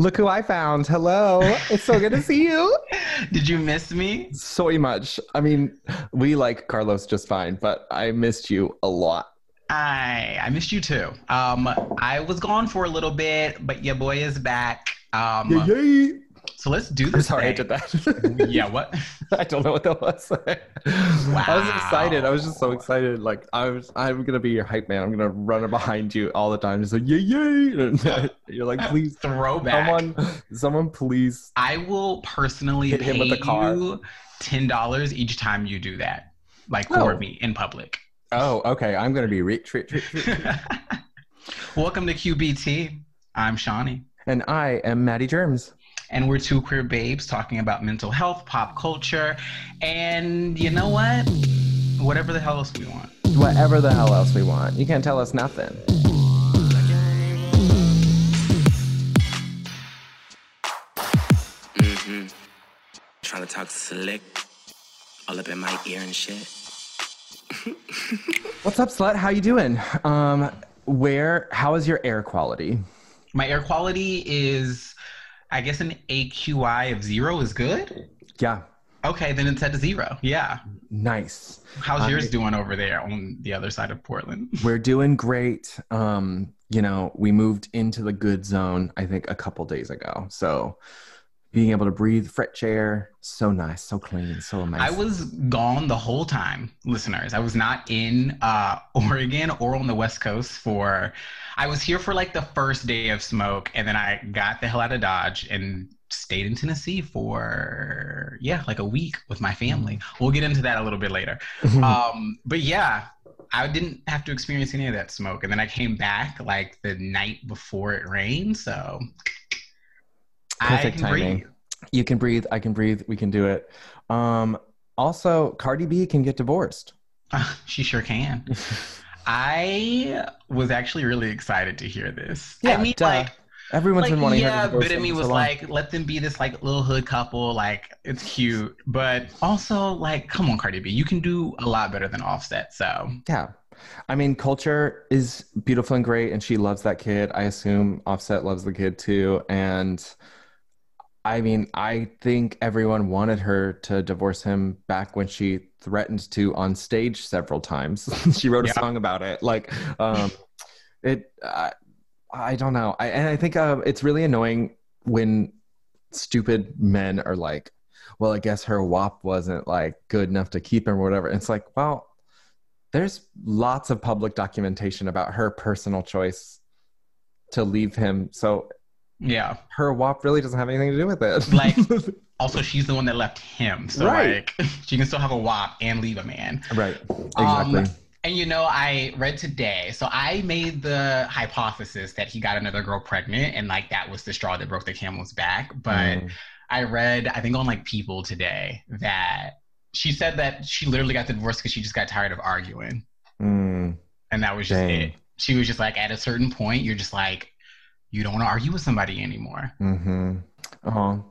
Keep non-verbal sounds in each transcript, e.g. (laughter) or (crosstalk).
Look who I found. Hello. It's so good to see you. (laughs) Did you miss me? So much. I mean, we like Carlos just fine, but I missed you a lot. I I missed you too. Um, I was gone for a little bit, but your boy is back. Um, Yay, yay. So let's do I'm this. sorry I thing. did that. (laughs) yeah, what? (laughs) I don't know what that was. wow. (laughs) I was excited. I was just so excited. Like I was, I'm gonna be your hype man. I'm gonna run behind you all the time, just like yay yay. And you're like, please, Throwback. someone, someone, please. I will personally Hit pay him with the car. you ten dollars each time you do that, like Oh. for me in public. Oh, okay. I'm gonna be rich, rich, rich, rich. Welcome to QBT. I'm Shawnee. and I am Maddie Germs. And we're two queer babes talking about mental health, pop culture, and you know what? Whatever the hell else we want. Whatever the hell else we want. You can't tell us nothing. Mm-hmm. Trying to talk slick, all up in my ear and shit. (laughs) What's up, slut? How you doing? Um, where? How is your air quality? My air quality is, I guess, an AQI of zero is good. Yeah, Okay, then it's at zero. Yeah. nice. How's I- yours doing over there on the other side of Portland? (laughs) We're doing great. Um, you know, we moved into the good zone. I think a couple days ago. So, being able to breathe fresh air, so nice, so clean, so amazing. I was gone the whole time, listeners. I was not in uh, (laughs) Oregon or on the West Coast for. I was here for like the first day of smoke, and then I got the hell out of Dodge and stayed in Tennessee for yeah, like a week with my family. We'll get into that a little bit later. (laughs) um, but yeah, I didn't have to experience any of that smoke, and then I came back like the night before it rained, so. Perfect I can breathe. timing. You can breathe. I can breathe. We can do it. Um, also, Cardi B can get divorced. (laughs) she sure can. (laughs) I was actually really excited to hear this. Yeah, I mean, duh. like, Everyone's like been wanting yeah, but me was so like, let them be this like little hood couple. Like, it's cute, but also like, come on, Cardi B, you can do a lot better than Offset. So Yeah. I mean, culture is beautiful and great, and she loves that kid. I assume Offset loves the kid too. And I mean, I think everyone wanted her to divorce him back when she threatened to on stage several times. (laughs) she wrote a Yeah. song about it. Like, um, it, uh, I don't know. I, and I think uh, it's really annoying when stupid men are like, well, I guess her WAP wasn't like good enough to keep him or whatever. And it's like, well, there's lots of public documentation about her personal choice to leave him. So yeah. her WAP really doesn't have anything to do with it. Like- (laughs) Also, she's the one that left him. So Right. like, she can still have a WAP and leave a man. right. Um, Exactly. And you know, I read today, so I made the hypothesis that he got another girl pregnant, and like that was the straw that broke the camel's back. But Mm. I read, I think on like People today, that she said that she literally got divorced because she just got tired of arguing, Mm. and that was just Dang. it. She was just like, at a certain point, you're just like, you don't want to argue with somebody anymore. Mm-hmm. Oh,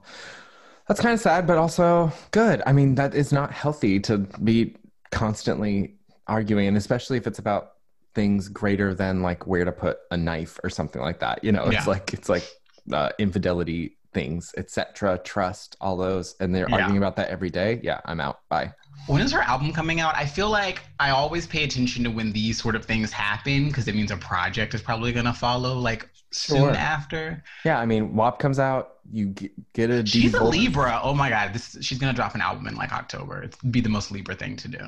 that's kind of sad, but also good. I mean, that is not healthy to be constantly arguing, and especially if it's about things greater than like where to put a knife or something like that. You know, it's Yeah. like it's like uh, infidelity things, etc. Trust, all those, and they're Yeah. arguing about that every day. Yeah, I'm out. Bye. When is her album coming out? I feel like I always pay attention to when these sort of things happen because it means a project is probably going to follow like soon Sure. after. Yeah, I mean, WAP comes out, you get a She's a Libra. Oh my god, this she's gonna drop an album in like October. It'd be the most Libra thing to do.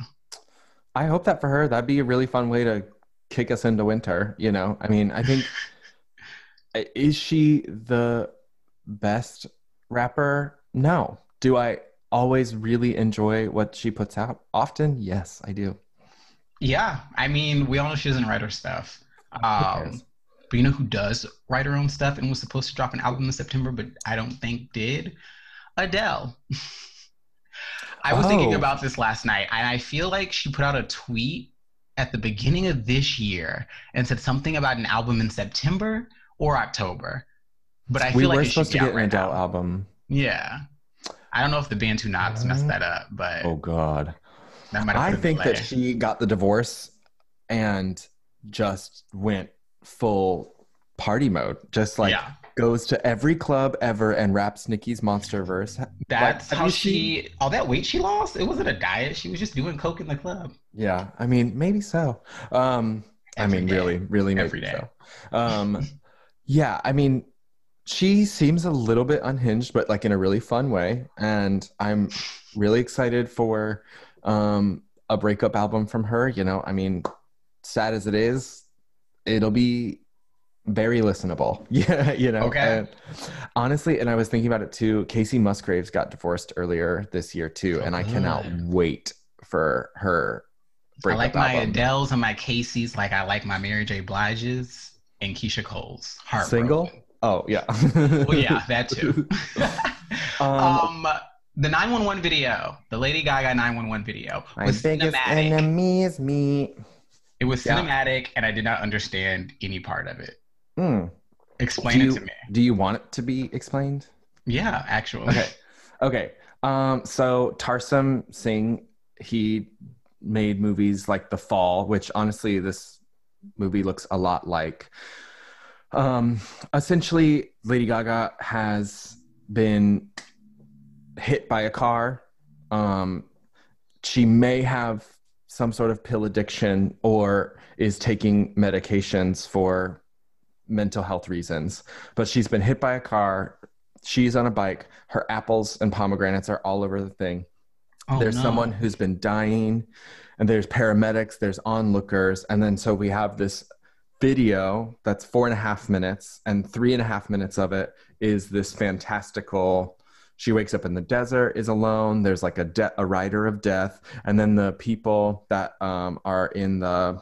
I hope that for her, that'd be a really fun way to kick us into winter. You know, I mean, I think (laughs) is she the best rapper? No. Do I always really enjoy what she puts out? Often, yes, I do. Yeah, I mean, we all know she doesn't write her stuff. Um? But you know who does write her own stuff and was supposed to drop an album in September, but I don't think did? Adele. (laughs) I was thinking Oh. about this last night, and I feel like she put out a tweet at the beginning of this year and said something about an album in September or October. But I feel we like were supposed to get an right Adele album. Yeah. I don't know if the Bantu Knots messed that up, but Oh God. I think that she got the divorce and just went full party mode. Just like yeah. goes to every club ever and raps Nicki's Monster Verse. That's have how she all that weight she lost. It wasn't a diet. She was just doing coke in the club. Yeah, I mean, maybe so. Um, I mean, day. really, really, maybe Every day. so. Um, yeah, I mean, she seems a little bit unhinged, but like in a really fun way, and I'm really excited for um, a breakup album from her. You know, I mean, sad as it is, it'll be very listenable. (laughs) Yeah, you know. Okay. And honestly, and I was thinking about it too. Kacey Musgraves got divorced earlier this year too, Oh, and I cannot wait for her I like my album. Adele's and my Kacey's like I like my Mary J. Blige's and Keyshia Cole's. Single? Oh yeah. (laughs) Well, yeah, that too. (laughs) Um, um, the 911 video, the Lady Gaga 911 video was My biggest cinematic. enemy is me. It was Yeah. cinematic, and I did not understand any part of it. Hmm. Explain do it you, to me. Do you want it to be explained? Yeah, actually. Okay. Okay. Um, so Tarsem Singh, he made movies like The Fall, which honestly, this movie looks a lot like. Um, essentially, Lady Gaga has been hit by a car. Um, she may have some sort of pill addiction or is taking medications for mental health reasons, but she's been hit by a car. She's on a bike. Her apples and pomegranates are all over the thing. Oh, there's no. someone who's been dying, and there's paramedics, there's onlookers. And then so we have this video that's four and a half minutes, and three and a half minutes of it is this fantastical. She wakes up in the desert, is alone. There's like a de- a rider of death, and then the people that um, are in the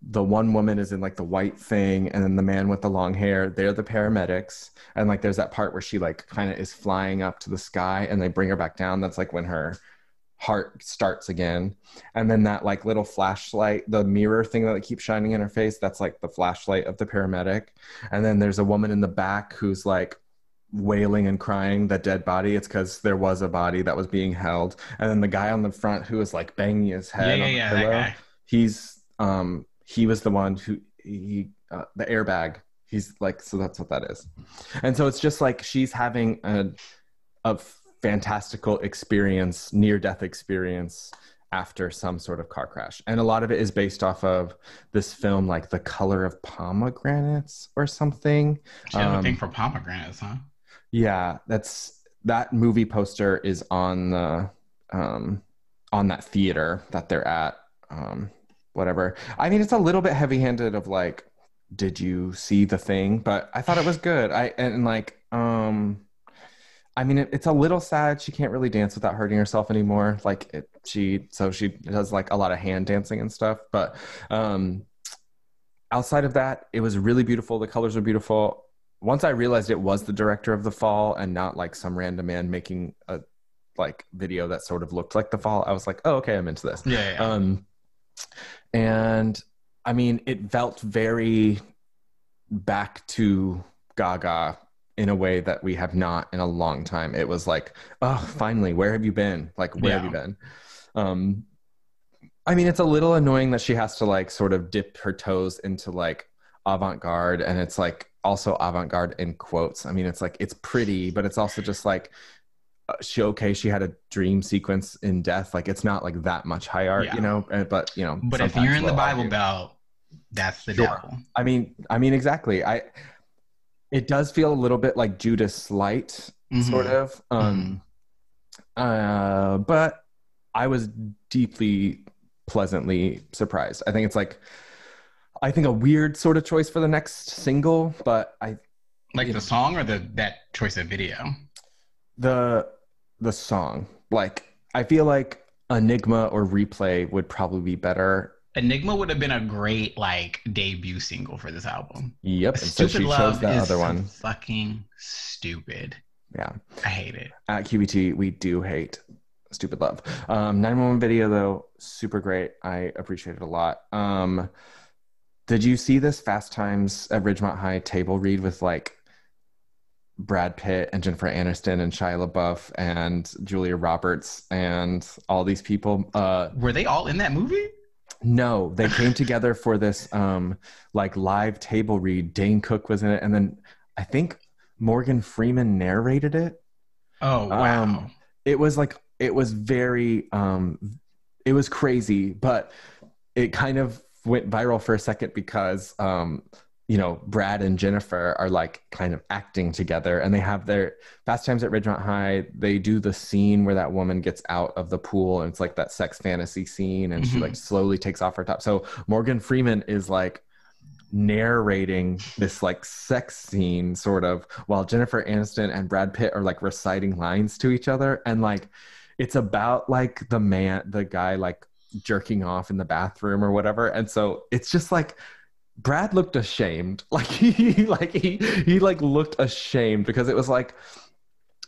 the one woman is in like the white thing and then the man with the long hair. They're the paramedics. And like there's that part where she like kind of is flying up to the sky and they bring her back down. That's like when her heart starts again. And then that like little flashlight the mirror thing that keeps shining in her face that's like the flashlight of the paramedic. And then there's a woman in the back who's like wailing and crying the dead body it's because there was a body that was being held. And then the guy on the front who is like banging his head yeah, on the yeah, that pillow he's um he was the one who he uh, the airbag. He's like so that's what that is. And so it's just like she's having a a fantastical experience near death experience after some sort of car crash. And a lot of it is based off of this film like the color of pomegranates or something. She has a Um, thing for pomegranates, huh? Yeah, that's that movie poster is on the um on that theater that they're at. Um whatever. I mean it's a little bit heavy-handed of like did you see the thing? But I thought it was good. I and like um I mean it, it's a little sad she can't really dance without hurting herself anymore. Like it she so she does like a lot of hand dancing and stuff, but um outside of that, it was really beautiful. The colors were beautiful once I realized it was the director of the fall and not like some random man making a like video that sort of looked like the fall, I was like, oh, okay, I'm into this. Yeah, yeah. Um, and I mean, it felt very back to Gaga in a way that we have not in a long time. It was like, oh, finally, where have you been? Like, where have you been? Um, I mean, it's a little annoying that she has to like sort of dip her toes into like avant garde, and it's like also avant garde in quotes. I mean, it's like it's pretty, but it's also just like she okay. She had a dream sequence in death. Like it's not like that much high art, Yeah. you know. But you know but if you're in the Bible argue. Belt, that's the Sure. devil. I mean, I mean exactly. I it does feel a little bit like Judas Light, sort Mhm. of. Um, uh, but I was deeply pleasantly surprised. I think it's like, I think a weird sort of choice for the next single, but I Like the song or the that choice of video. the the song like I feel like Enigma or Replay would probably be better. Enigma would have been a great like debut single for this album. Yep, so Stupid she Love chose that is other one. Fucking stupid. Yeah. I hate it. at QBT, we do hate Stupid Love. Um, 911 video, though, super great. I appreciate it a lot. Um, did you see this Fast Times at Ridgemont High table read with like Brad Pitt and Jennifer Aniston and Shia LaBeouf and Julia Roberts and all these people? Uh, Were they all in that movie? no, they came (laughs) together for this um, like live table read. Dane Cook was in it, and then I think Morgan Freeman narrated it. Oh wow. Um, it was like it was very um it was crazy but it kind of went viral for a second because um you know brad and jennifer are like kind of acting together and they have their fast times at ridgemont high they do the scene where that woman gets out of the pool and it's like that sex fantasy scene and she Mhm. like slowly takes off her top so morgan freeman is like narrating this like sex scene sort of while Jennifer Aniston and Brad Pitt are like reciting lines to each other and like it's about like the man the guy like jerking off in the bathroom or whatever and so it's just like Brad looked ashamed (laughs) like he like he he like looked ashamed because it was like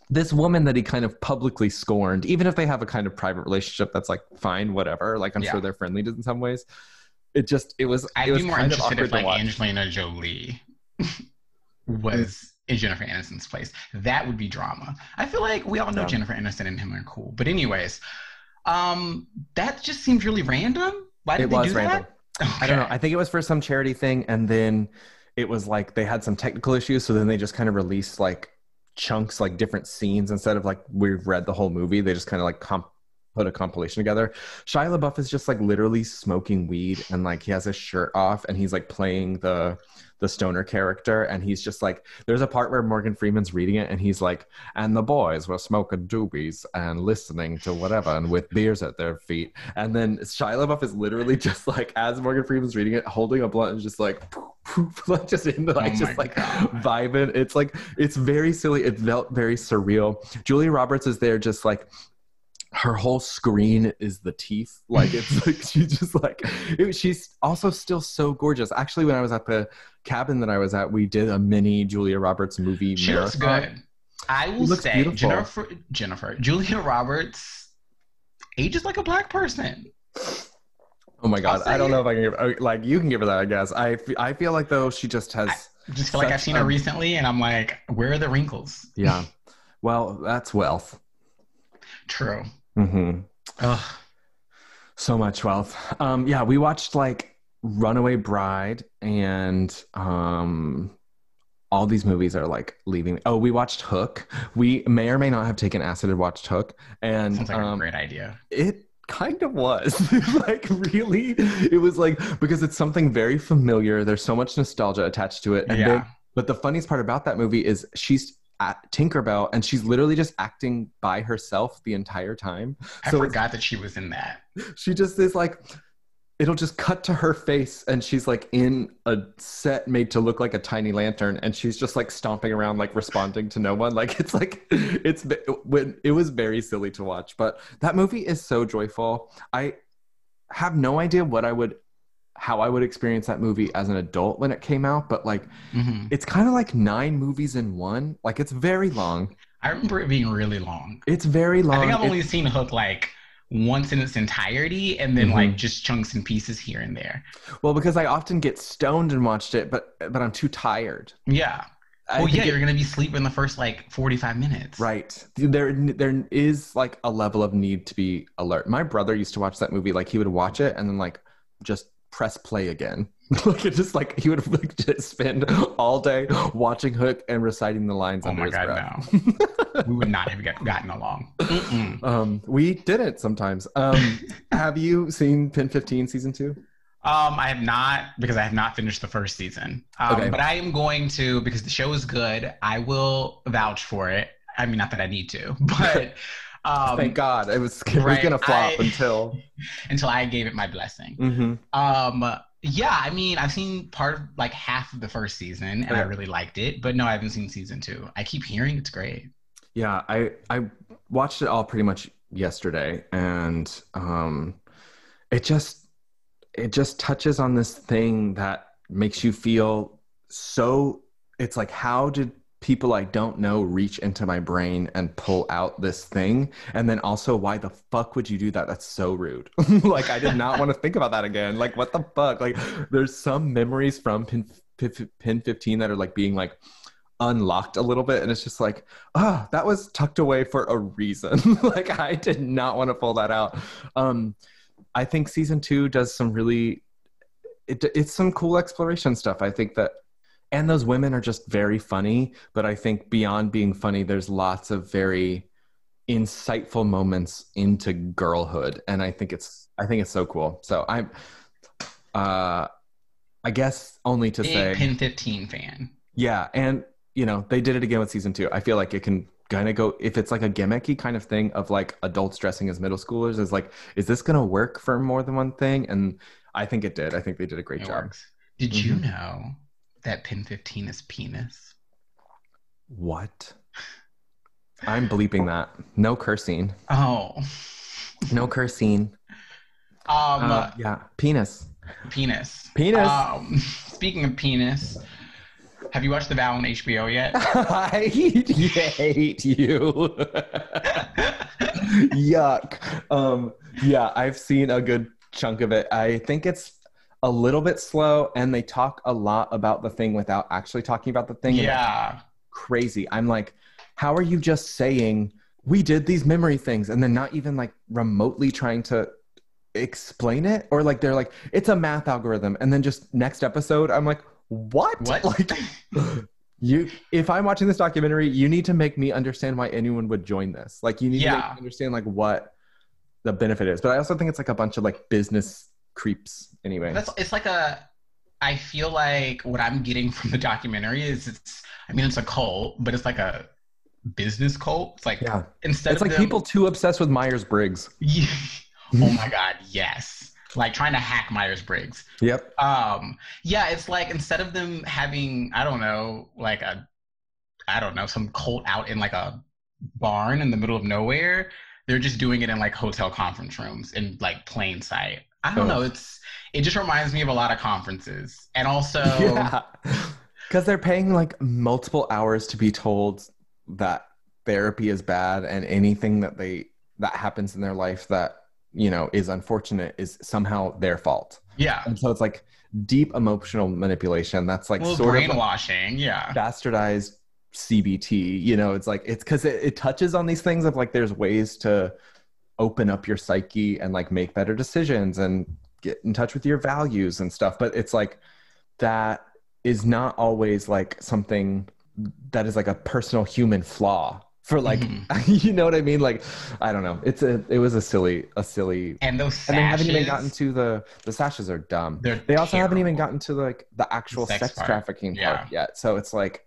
this woman that he kind of publicly scorned even if they have a kind of private relationship that's like fine whatever like I'm Yeah. sure they're friendly in some ways it just it was I'd it was be more interested if like. Angelina Jolie (laughs) was in Jennifer Aniston's place. That would be drama. I feel like we all know Yeah. Jennifer Aniston and him are cool. But anyways, um, that just seems really random. Why did it they do random. that? I don't know. I think it was for some charity thing, and then it was like they had some technical issues, so then they just kind of released like chunks, like different scenes instead of like we've read the whole movie. They just kind of like comp- put a compilation together. Shia LaBeouf is just like literally smoking weed, and like he has his shirt off, and he's like playing the the stoner character, and he's just like there's a part where Morgan Freeman's reading it, and he's like, and the boys were smoking doobies and listening to whatever, and with beers at their feet, and then Shia LaBeouf is literally (laughs) just like, as Morgan Freeman's reading it, holding a blunt and just like, poof, (laughs) poof, like just in the, like, Oh just like God. vibing. It's like, it's very silly. It felt very surreal. Julia Roberts is there just like, her whole screen is the teeth. Like it's (laughs) like she's just like it, she's also still so gorgeous. Actually, when I was at the cabin that I was at, we did a mini Julia Roberts movie. She looks good. I will say beautiful. Jennifer Jennifer Julia Roberts ages like a black person. Oh my god, I don't know if I can give uh, like you can give her that. I guess I, I feel like though she just has I just feel like I've seen her recently, and I'm like, where are the wrinkles? yeah. Well, that's wealth. True. Hmm Ugh. So much wealth. Um, yeah, we watched like Runaway Bride and um, all these movies are like leaving. Oh, we watched Hook. We may or may not have taken acid and watched Hook, and Sounds like a um, great idea. it kind of was (laughs) like really. It was like because it's something very familiar. There's so much nostalgia attached to it, and yeah. then but the funniest part about that movie is she's at Tinkerbell and she's literally just acting by herself the entire time. I so forgot that she was in that. she just is like it'll just cut to her face and she's like in a set made to look like a tiny lantern and she's just like stomping around like responding to no one like it's like it's when it was very silly to watch but that movie is so joyful i have no idea what i would how i would experience that movie as an adult when it came out but like Mhm. it's kind of like nine movies in one like it's very long I remember it being really long. it's very long I think I've only seen Hook like once in its entirety, and then Mhm. like just chunks and pieces here and there. well because i often get stoned and watched it but but i'm too tired Yeah. I well, yeah, it- you're gonna be sleeping the first like 45 minutes. Right. There there is like a level of need to be alert. My brother used to watch that movie like he would watch it and then like just press play again. (laughs) like it just like he would like just spend all day watching Hook and reciting the lines Oh my god, breath. no. (laughs) we would not have got, gotten along. Um we did it sometimes. Um (laughs) have you seen PEN15 season 2? Um, I have not because I have not finished the first season. Um, Okay. but I am going to because the show is good. I will vouch for it. I mean, not that I need to, but um, Thank God. It was, it was gonna flop I- until (laughs) until I gave it my blessing. Mhm. Um, yeah, I mean, I've seen part of like half of the first season, and I really liked it. But no, I haven't seen season two. I keep hearing it's great. Yeah, I I watched it all pretty much yesterday, and um, it just it just touches on this thing that makes you feel so. It's like how did people I don't know reach into my brain and pull out this thing, and then also why the fuck would you do that? That's so rude. (laughs) like I did not want to think about that again. Like what the fuck? Like there's some memories from Pin Pin, PEN15 that are like being like unlocked a little bit and it's just like ah that was tucked away for a reason (laughs) like i did not want to pull that out um i think season two does some really it, it's some cool exploration stuff i think that and those women are just very funny but i think beyond being funny there's lots of very insightful moments into girlhood and i think it's i think it's so cool so i'm uh i guess only to Big say Pin 15 fan. yeah and you know they did it again with season two i feel like it can kind of go if it's like a gimmicky kind of thing of like adults dressing as middle schoolers is like is this gonna work for more than one thing and i think it did i think they did a great It job works. Did you Mhm. know that PEN15 is penis? what i'm bleeping that no cursing Oh. no cursing Um, Uh, yeah penis penis. penis Um, speaking of penis, have you watched The Vow on HBO yet? (laughs) I hate you. (laughs) Yuck. Um, yeah, I've seen a good chunk of it. I think it's a little bit slow, and they talk a lot about the thing without actually talking about the thing. yeah. crazy. I'm like, how are you just saying we did these memory things and then not even like remotely trying to explain it? Or like they're like, it's a math algorithm, and then just next episode, I'm like, what? What? (laughs) Like you if I'm watching this documentary, you need to make me understand why anyone would join this. Like you need to make Yeah. me understand like what the benefit is. But I also think it's like a bunch of like business creeps anyway. That's it's like a I feel like what I'm getting from the documentary is it's I mean it's a cult, but it's like a business cult. It's like yeah. instead It's of like them- people too obsessed with Myers Briggs. Yeah. (laughs) oh my god, yes. Like trying to hack Myers Briggs. Yep. Um yeah, it's like instead of them having, I don't know, like a I don't know, some cult out in like a barn in the middle of nowhere, they're just doing it in like hotel conference rooms in like plain sight. I don't Oh. know, it's it just reminds me of a lot of conferences. And also (laughs) yeah. Because they're paying like multiple hours to be told that therapy is bad and anything that they that happens in their life that you know is unfortunate is somehow their fault. yeah. And so it's like deep emotional manipulation. That's like sort of like brainwashing, yeah. bastardized CBT. You know, it's like it's because it, it touches on these things of like there's ways to open up your psyche and like make better decisions and get in touch with your values and stuff. But it's like that is not always like something that is like a personal human flaw for like Mhm. (laughs) you know what I mean? Like I don't know. It's a it was a silly a silly And those sashes, and they haven't even gotten to the the sashes are dumb. They also haven't even gotten to like the actual Sex sex, part. trafficking Yeah. part yet. So it's like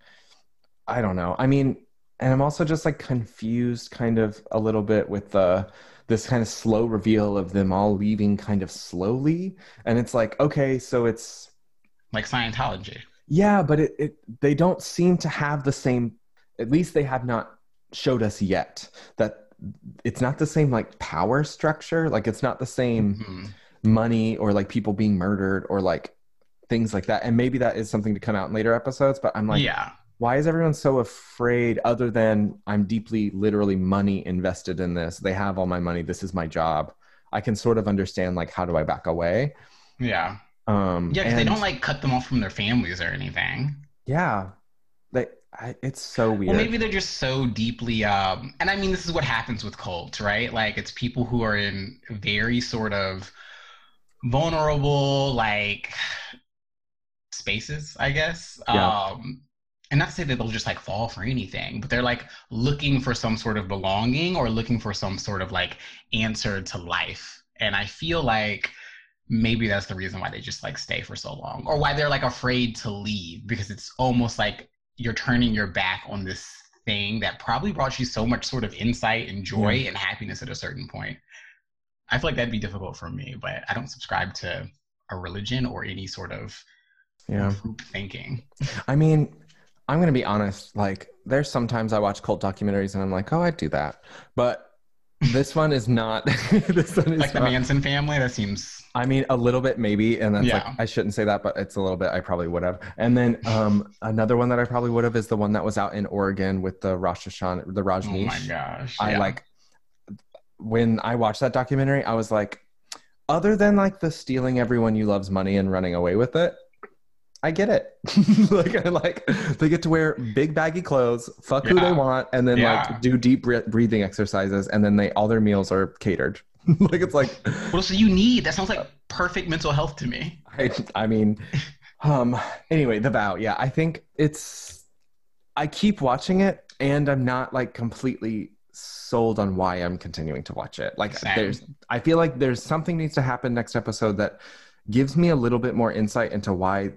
I don't know. I mean, and I'm also just like confused kind of a little bit with the this kind of slow reveal of them all leaving kind of slowly. And it's like, okay, so it's like Scientology. yeah, but it, it they don't seem to have the same at least they have not showed us yet that it's not the same like power structure. Like it's not the same Mhm. money or like people being murdered or like things like that. And maybe that is something to come out in later episodes, but I'm like, yeah. Why is everyone so afraid other than I'm deeply literally money invested in this? They have all my money. This is my job. I can sort of understand like how do I back away? Yeah. Um Yeah, because they don't like cut them off from their families or anything. Yeah. They I, it's so weird. Well, maybe they're just so deeply, um, and I mean, this is what happens with cults, right? Like, it's people who are in very sort of vulnerable, like, spaces, I guess. Yeah. Um, and not to say that they'll just like fall for anything, but they're like looking for some sort of belonging or looking for some sort of like answer to life. And I feel like maybe that's the reason why they just like stay for so long or why they're like afraid to leave because it's almost like you're turning your back on this thing that probably brought you so much sort of insight and joy and happiness at a certain point. I feel like that'd be difficult for me, but I don't subscribe to a religion or any sort of yeah. group thinking. I mean, I'm gonna be honest. Like, there's sometimes I watch cult documentaries and I'm like, oh, I'd do that. But this one is not. (laughs) this one is Like the not- Manson family, that seems I mean, a little bit maybe, and that's Yeah. like I shouldn't say that, but it's a little bit. I probably would have. And then um, another one that I probably would have is the one that was out in Oregon with the Rosh Hashanah, the oh my gosh. I yeah. like when I watched that documentary, I was like, other than like the stealing everyone you love's money and running away with it, I get it. (laughs) like like they get to wear big baggy clothes, fuck who they want, and then Yeah. like do deep breathing exercises, and then they all their meals are catered. (laughs) like it's like What else do you need? That sounds like perfect mental health to me. I, I mean, Um. Anyway, the vow. Yeah, I think it's. I keep watching it, and I'm not like completely sold on why I'm continuing to watch it. Like, Same. there's. I feel like there's something needs to happen next episode that gives me a little bit more insight into why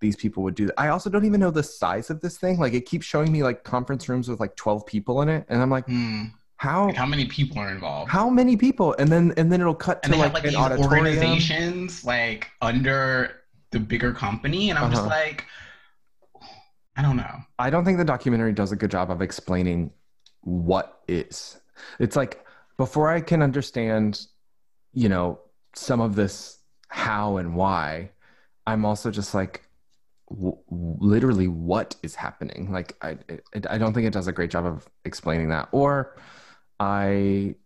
these people would do that. I also don't even know the size of this thing. Like, it keeps showing me like conference rooms with like 12 people in it, and I'm like, Hmm. how? Like how many people are involved? How many people? And then and then it'll cut and to like, have like an these auditorium. organizations like under the bigger company, and I'm just Uh-huh. like, I don't know. I don't think the documentary does a good job of explaining what is. It's like before I can understand, you know, some of this how and why, I'm also just like w- literally what is happening. Like I it, I don't think it does a great job of explaining that or I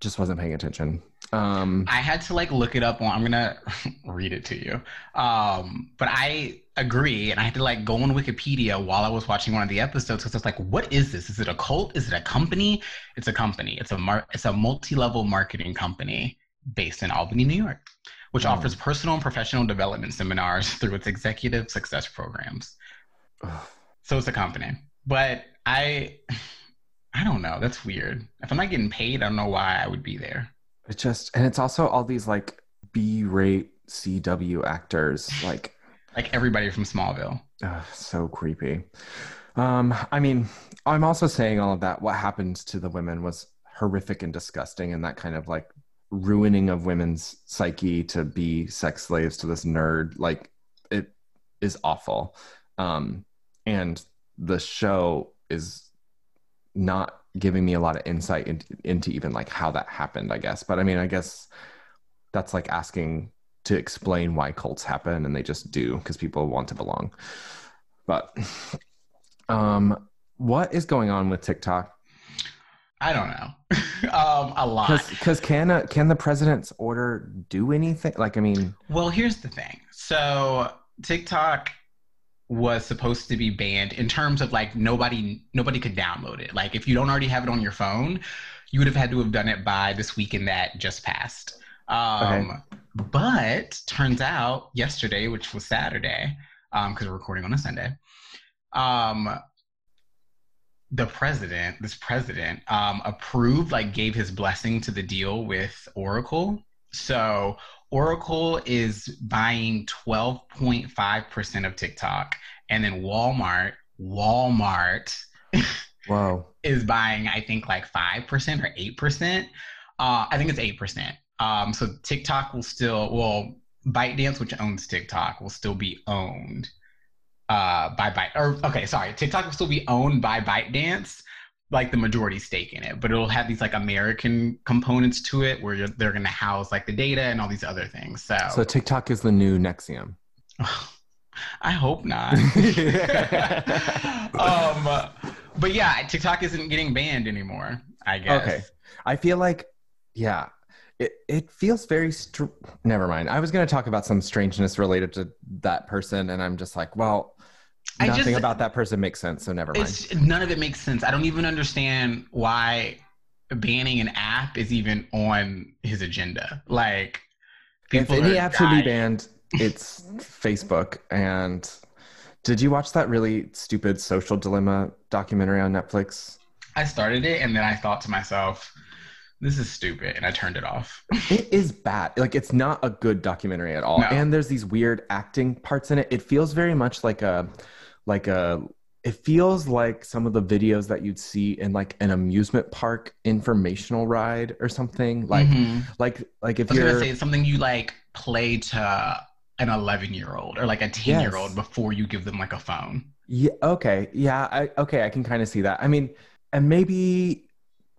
just wasn't paying attention. Um I had to like look it up on I'm gonna (laughs) read it to you. Um, but I agree, and I had to like go on Wikipedia while I was watching one of the episodes because I was like, what is this? Is it a cult? Is it a company? It's a company. It's a mar- it's a multi-level marketing company based in Albany, New York, which Hmm. offers personal and professional development seminars (laughs) through its executive success programs. So it's a company. But I (sighs) I don't know. That's weird. If I'm not getting paid, I don't know why I would be there. It just and it's also all these like B-rate CW actors like Like everybody from Smallville. ugh, so creepy. Um I mean, I'm also saying all of that what happened to the women was horrific and disgusting and that kind of like ruining of women's psyche to be sex slaves to this nerd like it is awful. Um and the show is not giving me a lot of insight into, into even like how that happened i guess. But i mean i guess that's like asking to explain why cults happen and they just do because people want to belong. But um what is going on with tiktok I don't know. (laughs) um, a lot. because can a, can the president's order do anything like i mean Well, here's the thing. So TikTok was supposed to be banned in terms of like nobody nobody could download it. Like if you don't already have it on your phone, you would have had to have done it by this weekend that just passed. Um, But turns out yesterday, which was Saturday, because we're recording on a Sunday, um, the president, this president, um, approved, like gave his blessing to the deal with Oracle. So Oracle is buying 12.5% of TikTok, and then Walmart, Walmart (laughs) whoa is buying, I think, like 5% or 8%. Uh, I think it's 8%. Um, so TikTok will still, well, ByteDance, which owns TikTok, will still be owned uh, by Byte. Or, okay, sorry. TikTok will still be owned by ByteDance, like the majority stake in it, but it'll have these like American components to it where you're, they're going to house like the data and all these other things. So, so tiktok is the new NXIVM (sighs) I hope not. (laughs) (laughs) um, but yeah, TikTok isn't getting banned anymore. I guess. Okay. I feel like, yeah, it, it feels very. Str- Never mind. I was going to talk about some strangeness related to that person, and I'm just like, well, nothing just- about that person makes sense, so never mind. None of it makes sense. I don't even understand why banning an app is even on his agenda. Like, If people any app should be banned, it's Facebook. And did you watch that really stupid social dilemma documentary on Netflix? I started it and then I thought to myself, "This is stupid," and I turned it off. It is bad. Like it's not a good documentary at all. No. And there's these weird acting parts in it. It feels very much like a like a it feels like some of the videos that you'd see in like an amusement park informational ride or something. Like Mhm. like like if I was you're gonna say something you like play to an 11 year old or like a 10 year old before you give them like a phone. Yeah. Okay. Yeah. I, okay. I can kind of see that. I mean, and maybe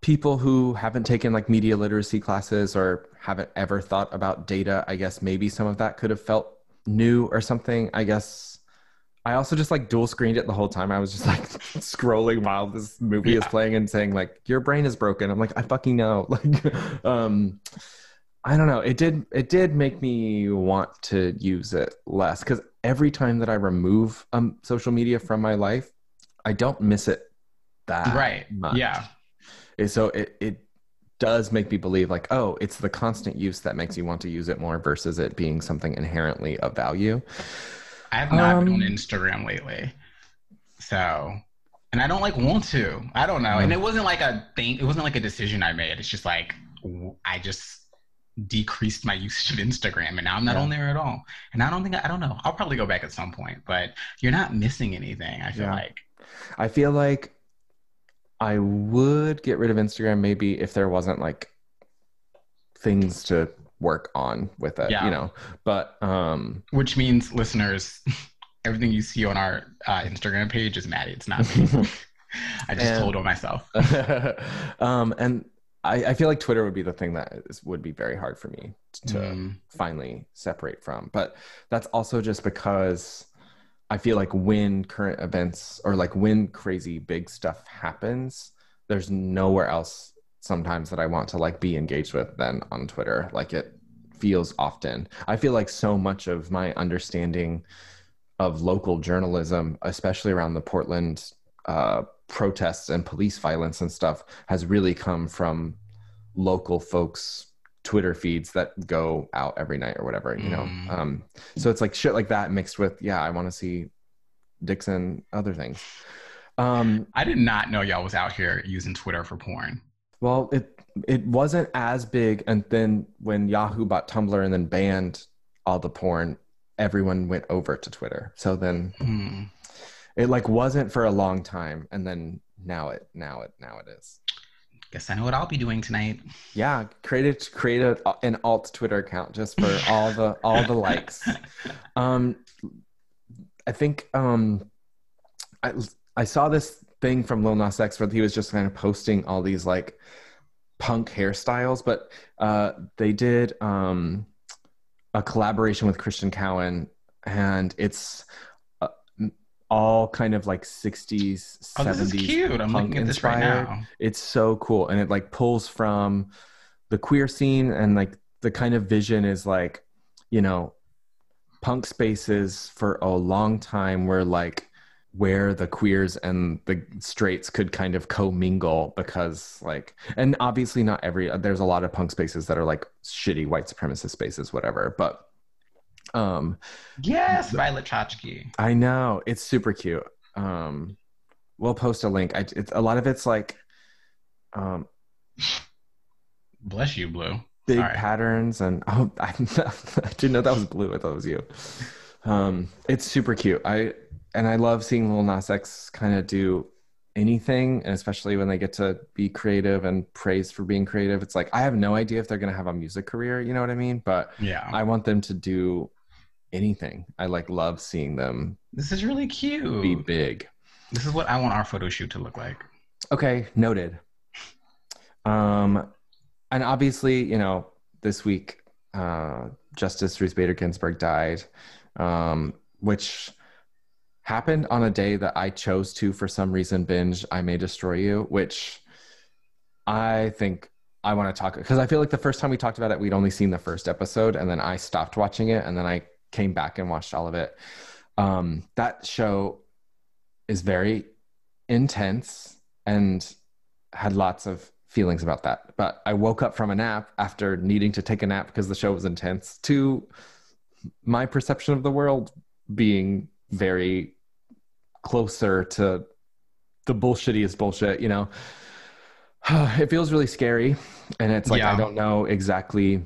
people who haven't taken like media literacy classes or haven't ever thought about data, I guess maybe some of that could have felt new or something. I guess I also just like dual screened it the whole time. I was just like (laughs) scrolling while this movie is playing and saying like, your brain is broken. I'm like, I fucking know. (laughs) Like, um, I don't know. It did. It did make me want to use it less because every time that I remove um social media from my life, I don't miss it that right. much. Yeah. And So it it does make me believe like, oh, it's the constant use that makes you want to use it more versus it being something inherently of value. I have not been on Um, Instagram lately. So, and I don't like want to. I don't know. And it wasn't like a thing. It wasn't like a decision I made. It's just like i just decreased my (laughs) usage of Instagram, and now I'm not Yeah. on there at all. And I don't think I don't know. I'll probably go back at some point, but you're not missing anything. I feel Yeah. like. I feel like I would get rid of Instagram maybe if there wasn't like things to work on with it, Yeah. you know. But um Which means, listeners, (laughs) everything you see on our uh, Instagram page is Maddie. It's not me. (laughs) I just And- told on myself. (laughs) um and I, I feel like Twitter would be the thing that is, would be very hard for me to Mm. finally separate from. But that's also just because I feel like when current events or like when crazy big stuff happens, there's nowhere else sometimes that I want to like be engaged with than on Twitter. Like it feels often. I feel like so much of my understanding of local journalism, especially around the Portland uh, protests and police violence and stuff, has really come from local folks' Twitter feeds that go out every night or whatever, you know. Mm. Um, so it's like shit like that mixed with, yeah, I want to see Dixon other things. Um, I did not know y'all was out here using Twitter for porn. well, it it wasn't as big, and then when Yahoo bought Tumblr and then banned all the porn, everyone went over to Twitter. So then Hmm. it like wasn't for a long time, and then now it now it now it is. Guess I know what I'll be doing tonight. Yeah, create a create a, an alt Twitter account just for all the all the likes. (laughs) Um, I think um, I I saw this thing from Lil Nas X where he was just kind of posting all these like punk hairstyles, but uh, they did um a collaboration with Christian Cowan, and it's all kind of like 60s, Oh, 70s this is cute. I'm looking at this right inspired now. it's so cool and it like pulls from the queer scene and like the kind of vision is like you know punk spaces for a long time were like where the queers and the straights could kind of commingle because like and obviously not every there's a lot of punk spaces that are like shitty white supremacist spaces whatever but um Yes, Violet Chachki. I know it's super cute. Um, we'll post a link. I, it's a lot of it's like um, Bless you, Blue. big patterns, and (laughs) oh, I, I didn't know that was blue. I thought it was you. Um, it's super cute. I and I love seeing Lil Nas X kind of do anything, and especially when they get to be creative and praised for being creative. It's like I have no idea if they're gonna have a music career. You know what I mean? But Yeah. I want them to do anything. I like love seeing them This is really cute. be big. This is what I want our photo shoot to look like. Okay, noted. Um, and obviously, you know, this week, uh, Justice Ruth Bader Ginsburg died, um, which happened on a day that I chose to, for some reason, binge I May Destroy You, which I think I want to talk because I feel like the first time we talked about it, we'd only seen the first episode, and then I stopped watching it, and then I came back and watched all of it. Um, that show is very intense and had lots of feelings about that. But I woke up from a nap after needing to take a nap because the show was intense to my perception of the world being very closer to the bullshittiest bullshit, you know. (sighs) It feels really scary. And it's like, I don't know exactly.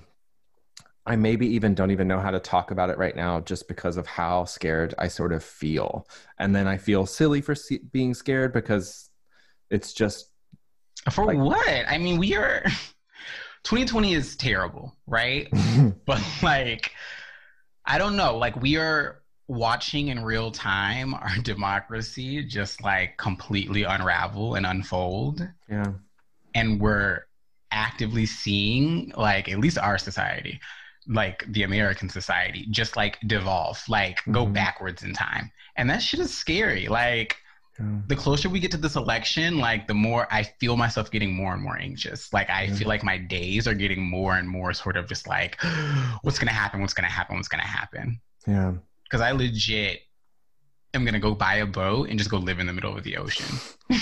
I maybe even don't even know how to talk about it right now just because of how scared I sort of feel. And then I feel silly for se- being scared because it's just For Like- what? I mean, we are. (laughs) 2020 is terrible, right? (laughs) (laughs) but like, I don't know. Like, we are watching in real time our democracy just like completely unravel and unfold. yeah. and we're actively seeing like at least our society like the american society just like devolve like go Mhm. backwards in time and that shit is scary like Yeah. the closer we get to this election like the more i feel myself getting more and more anxious like i Yeah. feel like my days are getting more and more sort of just like (gasps) what's gonna happen what's gonna happen what's gonna happen Yeah. because i legit am gonna go buy a boat and just go live in the middle of the ocean (laughs)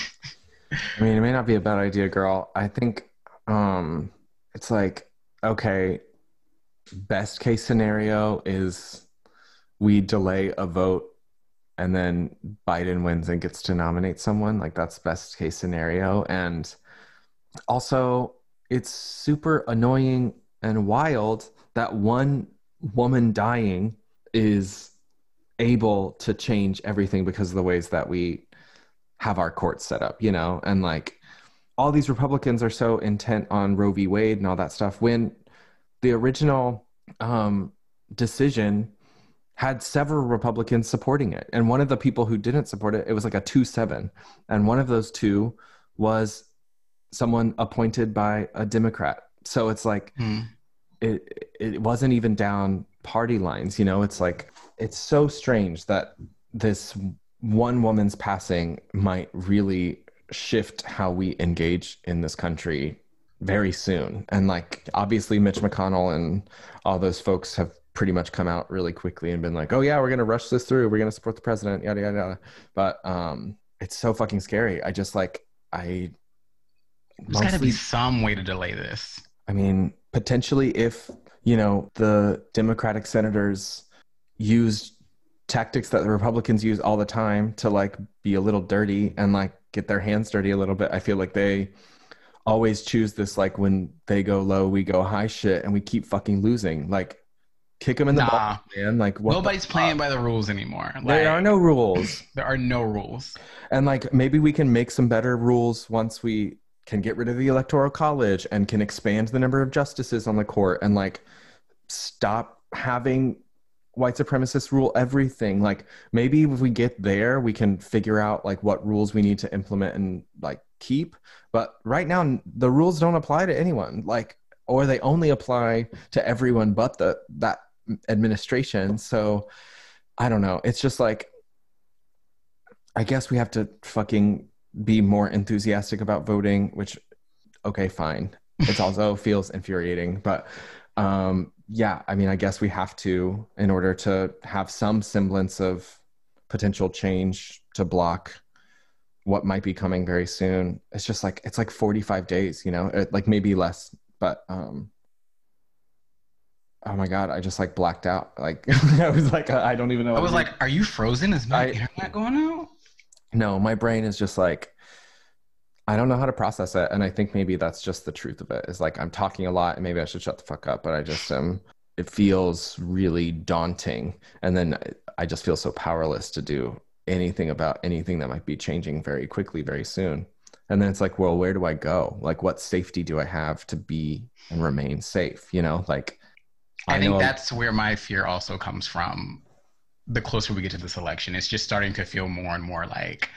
I mean, it may not be a bad idea, girl. I think um it's like okay, best case scenario is we delay a vote and then Biden wins and gets to nominate someone. Like that's best case scenario. And also, it's super annoying and wild that one woman dying is able to change everything because of the ways that we have our courts set up, you know? And like all these Republicans are so intent on Roe v. Wade and all that stuff when the original um, decision had several Republicans supporting it. And one of the people who didn't support it, it was like a 2 7. And one of those two was someone appointed by a Democrat. So it's like, Hmm. it, it wasn't even down party lines, you know? It's like, it's so strange that this one woman's passing might really shift how we engage in this country very soon. And like, obviously, Mitch McConnell and all those folks have pretty much come out really quickly and been like, "Oh yeah, we're gonna rush this through. We're gonna support the president." Yada yada yada. But um, it's so fucking scary. I just like I. There's got to be some way to delay this. I mean, potentially, if you know the Democratic senators used tactics that the Republicans use all the time to like be a little dirty and like get their hands dirty a little bit, I feel like they always choose this like when they go low, we go high shit, and we keep fucking losing. Like, kick them in the Nah. balls, man. Like, Nobody's fuck? playing by the rules anymore. Like, There are no rules. there are no rules. And like maybe we can make some better rules once we can get rid of the electoral college and can expand the number of justices on the court and like stop having white supremacists rule everything. Like maybe if we get there, we can figure out like what rules we need to implement and like keep. But right now the rules don't apply to anyone. Like or they only apply to everyone but the that administration. So I don't know. It's just like I guess we have to fucking be more enthusiastic about voting, which okay, fine. It also (laughs) feels infuriating, but um yeah, I mean, I guess we have to in order to have some semblance of potential change to block what might be coming very soon. It's just like it's like 45 days, you know, it, like maybe less, but um Oh my god, I just like blacked out. Like (laughs) I was like I don't even know. I was like, "Are you frozen? Is my I- internet going out?" no my brain is just like i don't know how to process it and i think maybe that's just the truth of it is like i'm talking a lot and maybe i should shut the fuck up but i just am it feels really daunting and then i just feel so powerless to do anything about anything that might be changing very quickly very soon. And then it's like well where do i go? Like what safety do i have to be and remain safe you know? Like I, think know- that's where my fear also comes from. The closer we get to this election, it's just starting to feel more and more like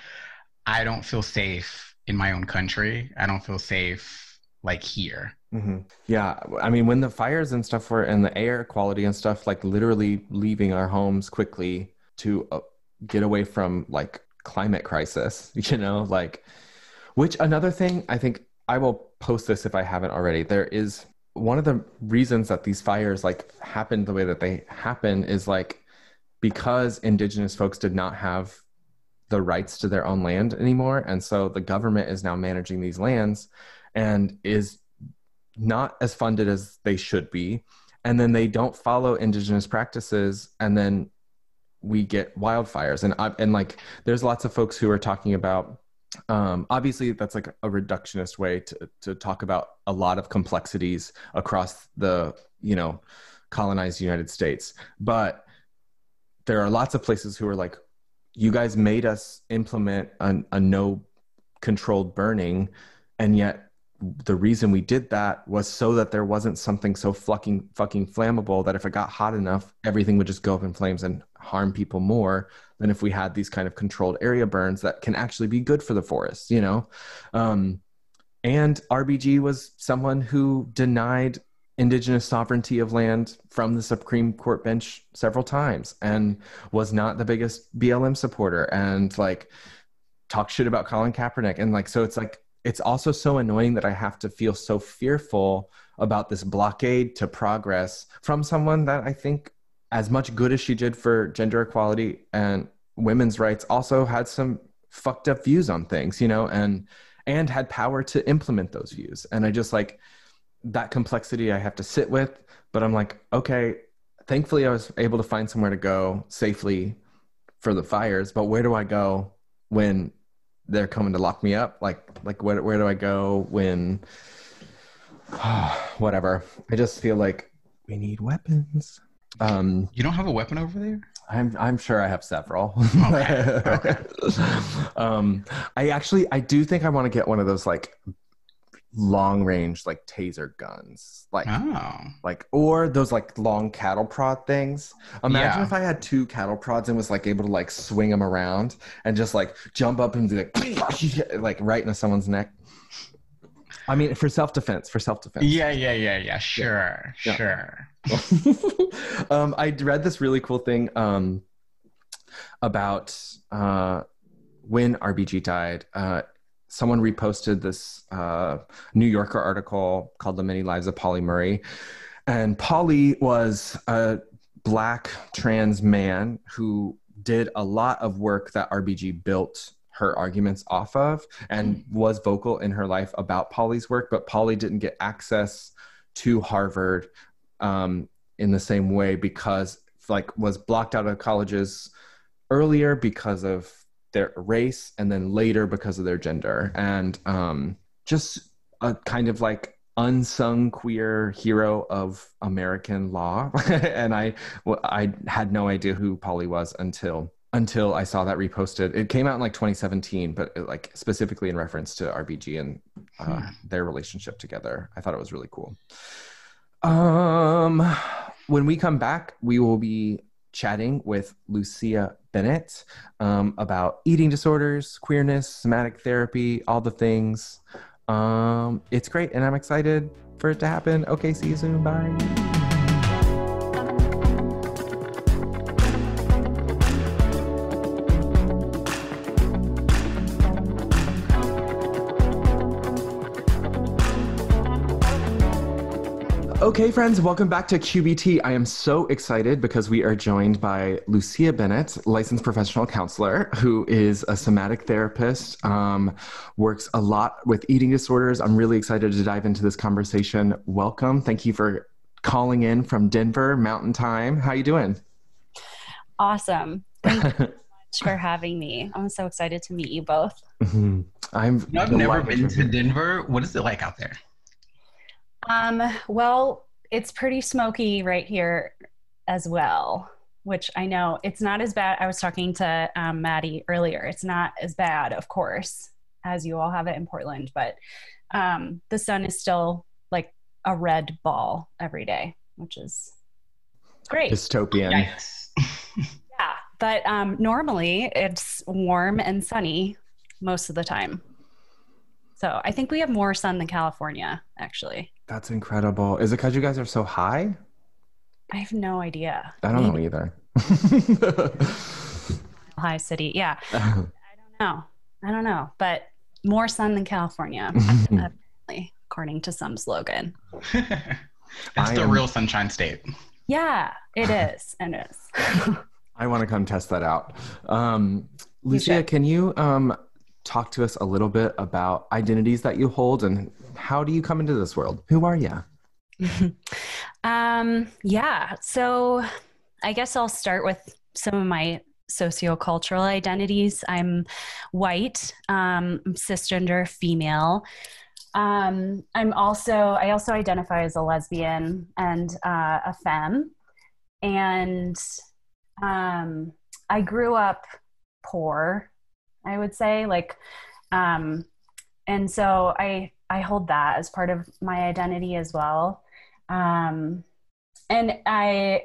I don't feel safe in my own country. I don't feel safe like here. hmm Yeah, I mean, when the fires and stuff were and the air quality and stuff, like literally leaving our homes quickly to uh, get away from like climate crisis, (laughs) you know, like, which another thing I think I will post this if I haven't already. There is one of the reasons that these fires like happened the way that they happen is like because indigenous folks did not have the rights to their own land anymore. And so the government is now managing these lands and is not as funded as they should be. And then they don't follow indigenous practices. And then we get wildfires. And I, and like there's lots of folks who are talking about um, obviously that's like a reductionist way to, to talk about a lot of complexities across the you know colonized united states. But there are lots of places who are like you guys made us implement a, no controlled burning and yet the reason we did that was so that there wasn't something so fucking fucking flammable that if it got hot enough everything would just go up in flames and harm people more than if we had these kind of controlled area burns that can actually be good for the forest you know? Um, and rbg was someone who denied indigenous sovereignty of land from the supreme court bench several times and was not the biggest blm supporter and like talk shit about colin kaepernick and like so it's like it's also so annoying that I have to feel so fearful about this blockade to progress from someone that I think, as much good as she did for gender equality and women's rights, also had some fucked up views on things, you know, and and had power to implement those views. And I just like that complexity I have to sit with, but I'm like, okay, thankfully I was able to find somewhere to go safely for the fires. But where do I go when they're coming to lock me up? Like like where where do I go when (sighs) whatever? I just feel like we need weapons. Um, You don't have a weapon over there? I'm I'm sure I have several. (laughs) Okay, okay. (laughs) um, I actually I do think I want to get one of those like long range like taser guns, like Oh. like or those like long cattle prod things. Imagine Yeah. if I had two cattle prods and was like able to like swing them around and just like jump up and be like (laughs) like right into someone's neck. I mean, for self defense, for self defense. Yeah, yeah, yeah, yeah. Sure, Yeah. sure. (laughs) um, I read this really cool thing um, about uh, when RBG died. Uh, someone reposted this uh, New Yorker article called "The Many Lives of Pauli Murray," and Pauli was a black trans man who did a lot of work that RBG built her arguments off of and was vocal in her life about Pauli's work, but Pauli didn't get access to Harvard um, in the same way because like was blocked out of colleges earlier because of their race and then later because of their gender and um, just a kind of like unsung queer hero of American law (laughs) and I I had no idea who Pauli was until until I saw that reposted. It came out in like 2017, but it, like specifically in reference to RBG and uh, Hmm. their relationship together. I thought it was really cool. Um, when we come back, we will be chatting with Lucia Bennett um, about eating disorders, queerness, somatic therapy, all the things. Um, it's great, and I'm excited for it to happen. Okay, see you soon. Bye. Okay, friends, welcome back to QBT. I am so excited because we are joined by Lucia Bennett, licensed professional counselor, who is a somatic therapist, um, works a lot with eating disorders. I'm really excited to dive into this conversation. Welcome. Thank you for calling in from Denver, Mountain Time. How are you doing? Awesome. Thank you (laughs) so much for having me. I'm so excited to meet you both. Mhm. I'm. You know, I've never been to. Denver. What is it like out there? Um, well, it's pretty smoky right here as well, which I know it's not as bad. I was talking to um, Maddie earlier. It's not as bad, of course, as you all have it in Portland, but um, the sun is still like a red ball every day, which is great. Dystopian. (laughs) Yeah, but um, normally it's warm and sunny most of the time. So I think we have more sun than California, actually. That's incredible. Is it because you guys are so high? I have no idea. I don't know either. (laughs) High city. Yeah, (laughs) I don't know. I don't know, but more sun than California, (laughs) apparently, according to some slogan. That's I the am- real Sunshine State. Yeah, it is. It is. I want to come test that out. Um, Lucia, should. can you um, talk to us a little bit about identities that you hold and how do you come into this world? Who are you? (laughs) um, yeah. So I guess I'll start with some of my sociocultural identities. I'm white, um, I'm cisgender female. Um, I'm also, I also identify as a lesbian and uh, a femme. And um, I grew up poor, I would say, like, um, and so I, I hold that as part of my identity as well. Um, and I,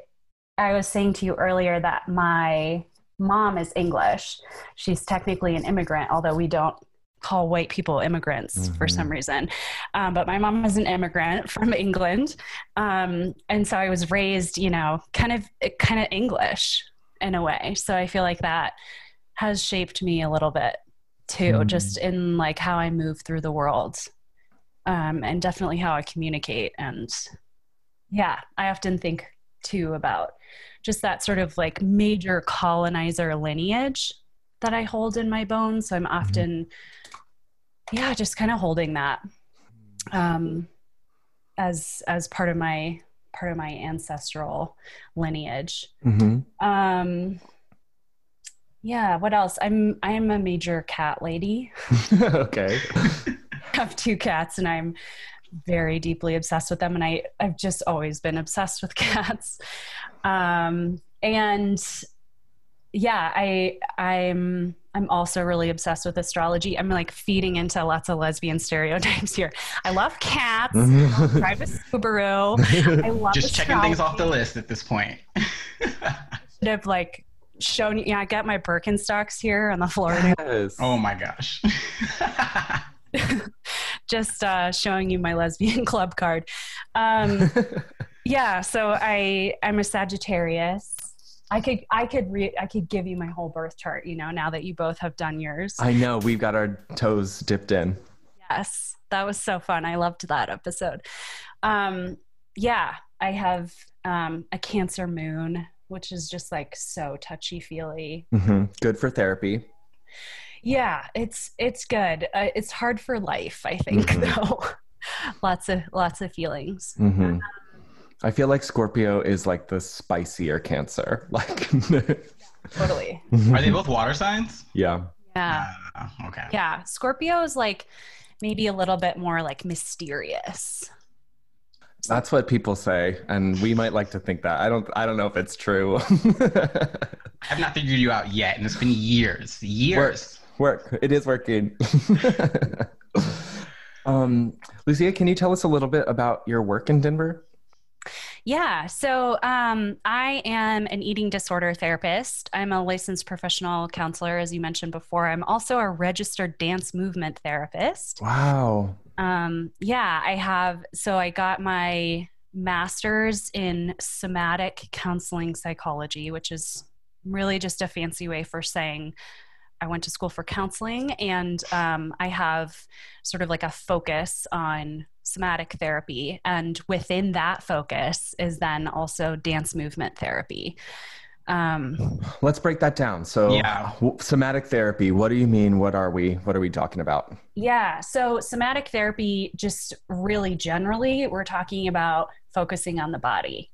I was saying to you earlier that my mom is English. She's technically an immigrant, although we don't call white people immigrants for Mhm. some reason. Um, but my mom was an immigrant (laughs) from England, um, and so I was raised, you know, kind of kind of English in a way. So I feel like that has shaped me a little bit too, Mhm. just in like how I move through the world, um, and definitely how I communicate. And yeah, I often think too about just that sort of like major colonizer lineage that I hold in my bones. So I'm often, yeah, just kind of holding that um, as as part of my part of my ancestral lineage. hmm Um, yeah, what else? I'm I'm a major cat lady. (laughs) okay. (laughs) I have two cats and I'm very deeply obsessed with them and I I've just always been obsessed with (laughs) cats. Um, and yeah, I I'm I'm also really obsessed with astrology. I'm like feeding into lots of lesbian stereotypes here. I love cats. i Drive a Subaru. I love Just checking things off the list at this point. (laughs) Should have like shown you. Yeah, I got my Birkenstocks here on the floor. yes. oh my gosh. (laughs) Just uh, showing you my lesbian (laughs) club card. Um, (laughs) yeah, so I I'm a Sagittarius. I could I could re- I could give you my whole birth chart. You know, now that you both have done yours. I know we've got our toes dipped in. Yes, that was so fun. I loved that episode. Um, yeah, I have um, a Cancer moon, which is just like so touchy feely. hmm Good for therapy. Yeah, it's it's good. Uh, it's hard for life, I think, Mhm. though. (laughs) lots of lots of feelings. hmm I feel like Scorpio is like the spicier Cancer. (laughs) Like, Totally. Are they both water signs? yeah. Yeah. Uh, okay. Yeah. Scorpio is like maybe a little bit more like mysterious. That's what people say, and we might like to think that. I don't. I don't know if it's true. (laughs) I've not figured you out yet, and it's been years. Years. Work. It is working. (laughs) um, Lucia, can you tell us a little bit about your work in Denver? Yeah. So um, I am an eating disorder therapist. I'm a licensed professional counselor, as you mentioned before. I'm also a registered dance movement therapist. Wow. Um, yeah, I have. So I got my master's in somatic counseling psychology, which is really just a fancy way for saying I went to school for counseling and um, I have sort of like a focus on somatic therapy. And within that focus is then also dance movement therapy. Um, Let's break that down. So, Yeah. somatic therapy. What do you mean? What are we? What are we talking about? Yeah. So, somatic therapy, just really generally, we're talking about focusing on the body.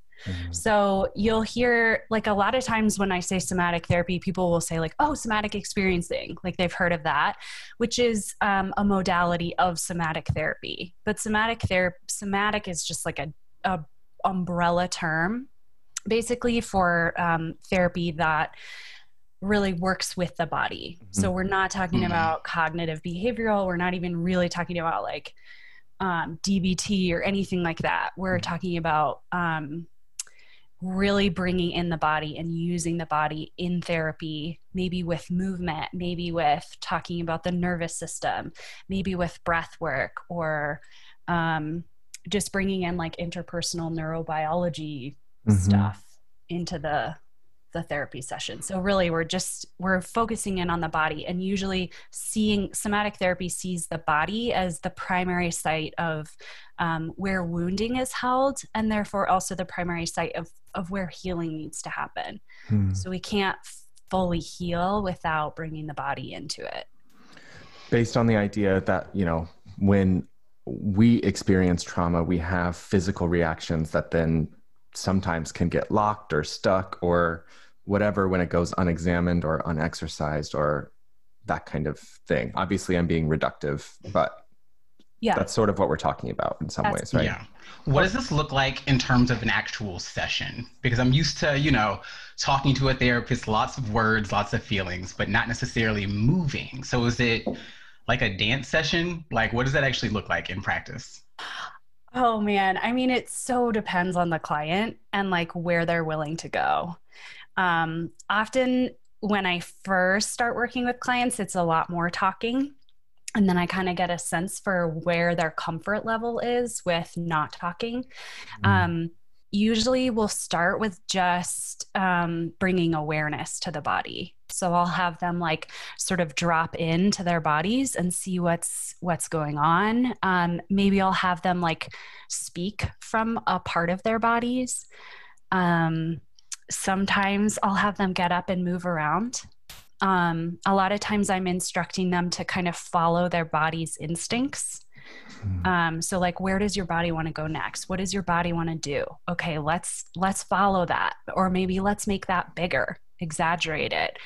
So, you'll hear like a lot of times when I say somatic therapy, people will say, like, oh, somatic experiencing, like they've heard of that, which is um, a modality of somatic therapy. But somatic therapy, somatic is just like a, a umbrella term basically for um, therapy that really works with the body. So we're not talking Mhm. about cognitive behavioral. We're not even really talking about like um, DBT or anything like that. We're talking about um, really bringing in the body and using the body in therapy, maybe with movement, maybe with talking about the nervous system, maybe with breath work or um, just bringing in like interpersonal neurobiology Mhm. stuff into the the therapy session. So really we're just we're focusing in on the body and usually seeing somatic therapy sees the body as the primary site of um, where wounding is held and therefore also the primary site of of where healing needs to happen. Hmm. So we can't fully heal without bringing the body into it. Based on the idea that you know when we experience trauma, we have physical reactions that then sometimes can get locked or stuck or whatever when it goes unexamined or unexercised or that kind of thing. Obviously, I'm being reductive, but Yeah. that's sort of what we're talking about in some That's- ways, right? Yeah. What does this look like in terms of an actual session? Because I'm used to, you know, talking to a therapist, lots of words, lots of feelings, but not necessarily moving. So is it like a dance session? Like, what does that actually look like in practice? Oh man, I mean, it so depends on the client and like where they're willing to go. Um, often, when I first start working with clients, it's a lot more talking. And then I kind of get a sense for where their comfort level is with not talking. Um, usually, we'll start with just um, bringing awareness to the body. So I'll have them like sort of drop into their bodies and see what's what's going on. Um, maybe I'll have them like speak from a part of their bodies. Um, sometimes I'll have them get up and move around. Um, a lot of times I'm instructing them to kind of follow their body's instincts. um, so like where does your body want to go next what does your body want to do okay let's let's follow that or maybe let's make that bigger exaggerate it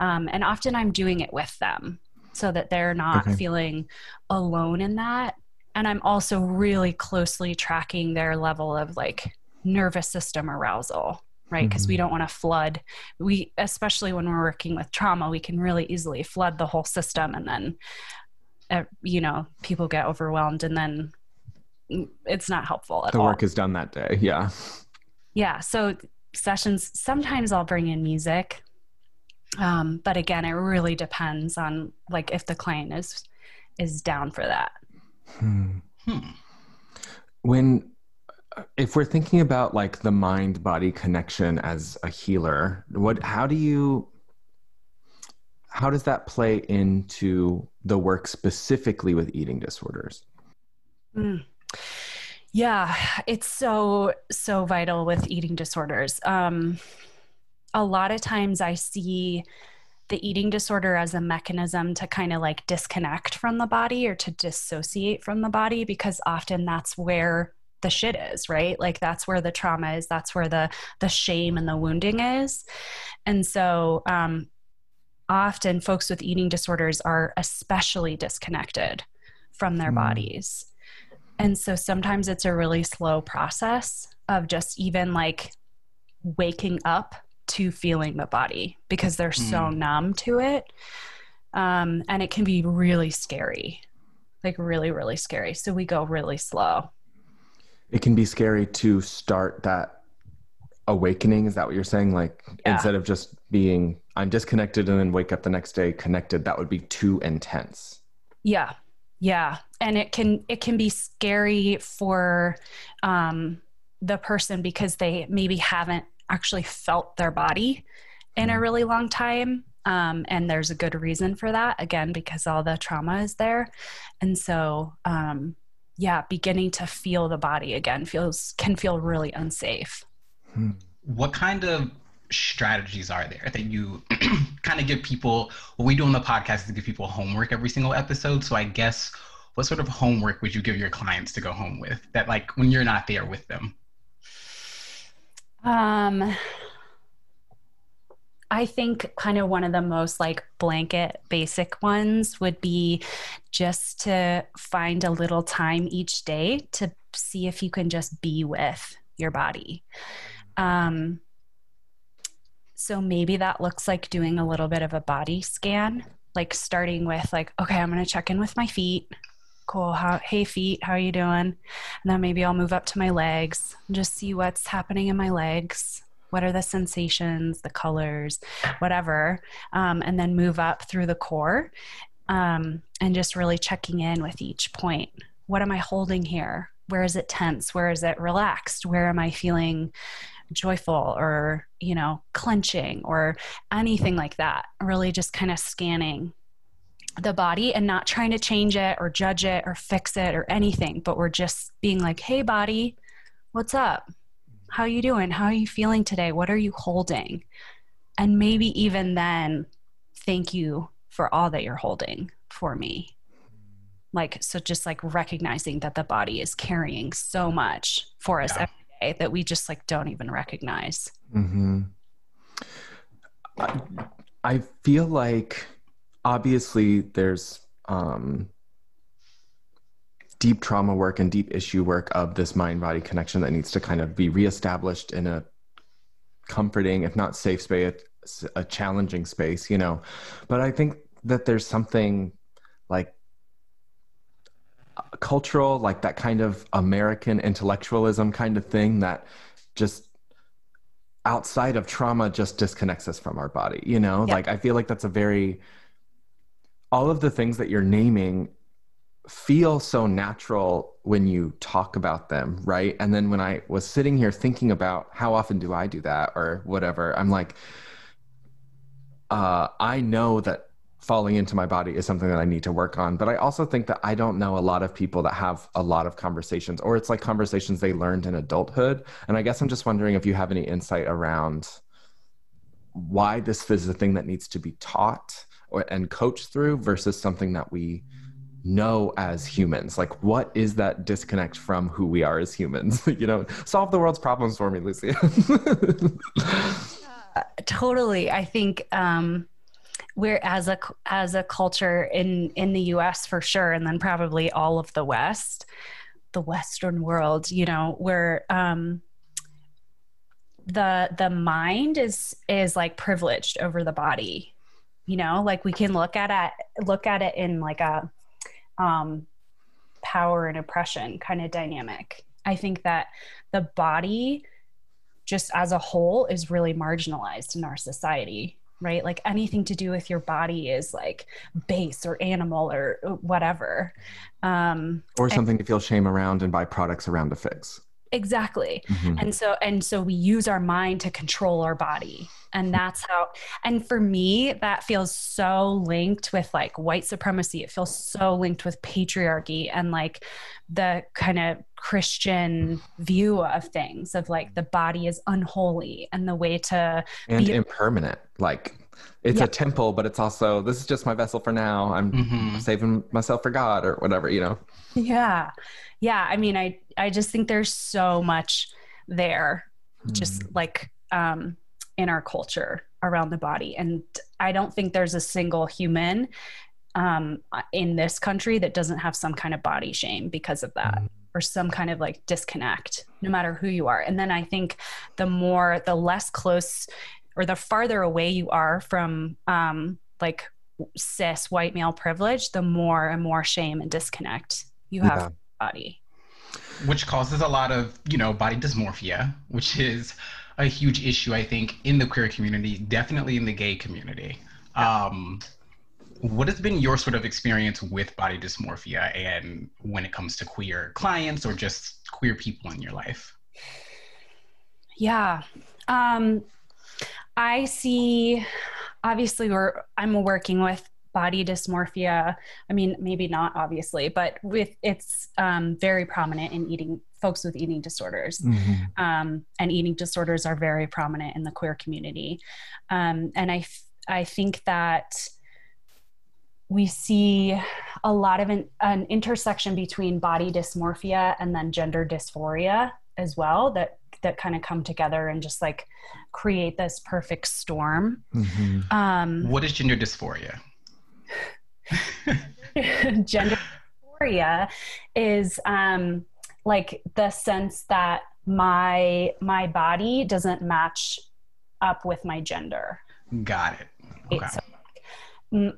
um, and often i'm doing it with them so that they're not Okay. feeling alone in that and i'm also really closely tracking their level of like nervous system arousal right because we Mhm. don't want to flood we especially when we're working with trauma we can really easily flood the whole system and then uh, you know people get overwhelmed and then mm, it's not helpful at all. The all work is done that day. Yeah. yeah so sessions sometimes i'll bring in music um, but again it really depends on like if the client is is down for that Hmm. Hmm. when if we're thinking about like the mind body connection as a healer what how do you how does that play into the work specifically with eating disorders Mm. Yeah, it's so so vital with eating disorders. Um, a lot of times I see the eating disorder as a mechanism to kind of like disconnect from the body or to dissociate from the body because often that's where the shit is, right? Like that's where the trauma is, that's where the the shame and the wounding is. And so um often folks with eating disorders are especially disconnected from their Hmm. bodies. And so sometimes it's a really slow process of just even like waking up to feeling the body because they're so Mm. numb to it. Um, and it can be really scary, like really, really scary. So we go really slow. It can be scary to start that awakening is that what you're saying like Yeah. instead of just being i'm disconnected and then wake up the next day connected that would be too intense Yeah. Yeah. And it can it can be scary for um the person because they maybe haven't actually felt their body in a Mhm. really long time. Um, and there's a good reason for that, again, because all the trauma is there. And so um yeah, beginning to feel the body again feels can feel really unsafe. Hmm. what kind of strategies are there that you (clears throat) kind of give people what we do on the podcast is to give people homework every single episode so i guess what sort of homework would you give your clients to go home with that like when you're not there with them Um, I think kind of one of the most like blanket basic ones would be just to find a little time each day to see if you can just be with your body. Um, so maybe that looks like doing a little bit of a body scan, like starting with like, okay, I'm to check in with my feet. Cool. How, hey feet, how are you doing? And then maybe I'll move up to my legs and just see what's happening in my legs. What are the sensations, the colors, whatever. Um, and then move up through the core um, and just really checking in with each point. What am I holding here? Where is it tense? Where is it relaxed? Where am I feeling joyful or, you know, clenching or anything like that? Really just kind of scanning the body and not trying to change it or judge it or fix it or anything but we're just being like hey body what's up how are you doing? How are you feeling today? What are you holding? And maybe even then thank you for all that you're holding for me. Like so just like recognizing that the body is carrying so much for us Yeah. every day that we just like don't even recognize. Hmm I, I feel like obviously there's um, deep trauma work and deep issue work of this mind body connection that needs to kind of be reestablished in a comforting, if not safe space, a challenging space, you know. But I think that there's something like cultural, like that kind of American intellectualism kind of thing that just outside of trauma just disconnects us from our body you know Yeah. like i feel like that's a very all of the things that you're naming feel so natural when you talk about them right? And then when i was sitting here thinking about how often do i do that or whatever i'm like uh, i know that falling into my body is something that i need to work on but i also think that i don't know a lot of people that have a lot of conversations or it's like conversations they learned in adulthood. And i guess i'm just wondering if you have any insight around why this is a thing that needs to be taught or and coached through versus something that we know as humans. Like what is that disconnect from who we are as humans? (laughs) You know solve the world's problems for me lucy. (laughs) Uh, totally. I think um we're as a as a culture in in the us for sure and then probably all of the west the western world you know where um the the mind is is like privileged over the body. You know like we can look at it look at it in like a um power and oppression kind of dynamic. I think that the body just as a whole is really marginalized in our society right? Like anything to do with your body is like base or animal or whatever. Um or something and, to feel shame around and buy products around to fix exactly. Mm-hmm. and so and so we use our mind to control our body. And that's how and for me that feels so linked with like white supremacy. It feels so linked with patriarchy and like the kind of christian view of things of like the body is unholy and the way to and be- impermanent. Like it's a temple but it's also this is just my vessel for now. I'm mm-hmm. saving myself for god or whatever you know? Yeah yeah i mean i i just think there's so much there mm. just like um in our culture around the body and i don't think there's a single human um in this country that doesn't have some kind of body shame because of that mm. or some kind of like disconnect no matter who you are and then i think the more the less close or the farther away you are from um like cis white male privilege the more and more shame and disconnect you have yeah body. Which causes a lot of, you know, body dysmorphia, which is a huge issue, I think, in the queer community, definitely in the gay community. Yeah. Um, what has been your sort of experience with body dysmorphia and when it comes to queer clients or just queer people in your life? Yeah. Um, I see, obviously, we're, I'm working with body dysmorphia i mean maybe not obviously but with it's um, very prominent in eating folks with eating disorders mm-hmm. um, and eating disorders are very prominent in the queer community um, and I, f- I think that we see a lot of an, an intersection between body dysmorphia and then gender dysphoria as well that that kind of come together and just like create this perfect storm. Mm-hmm. Um, what is gender dysphoria? (laughs) gender dysphoria is um, like the sense that my my body doesn't match up with my gender. Got it. Okay. So,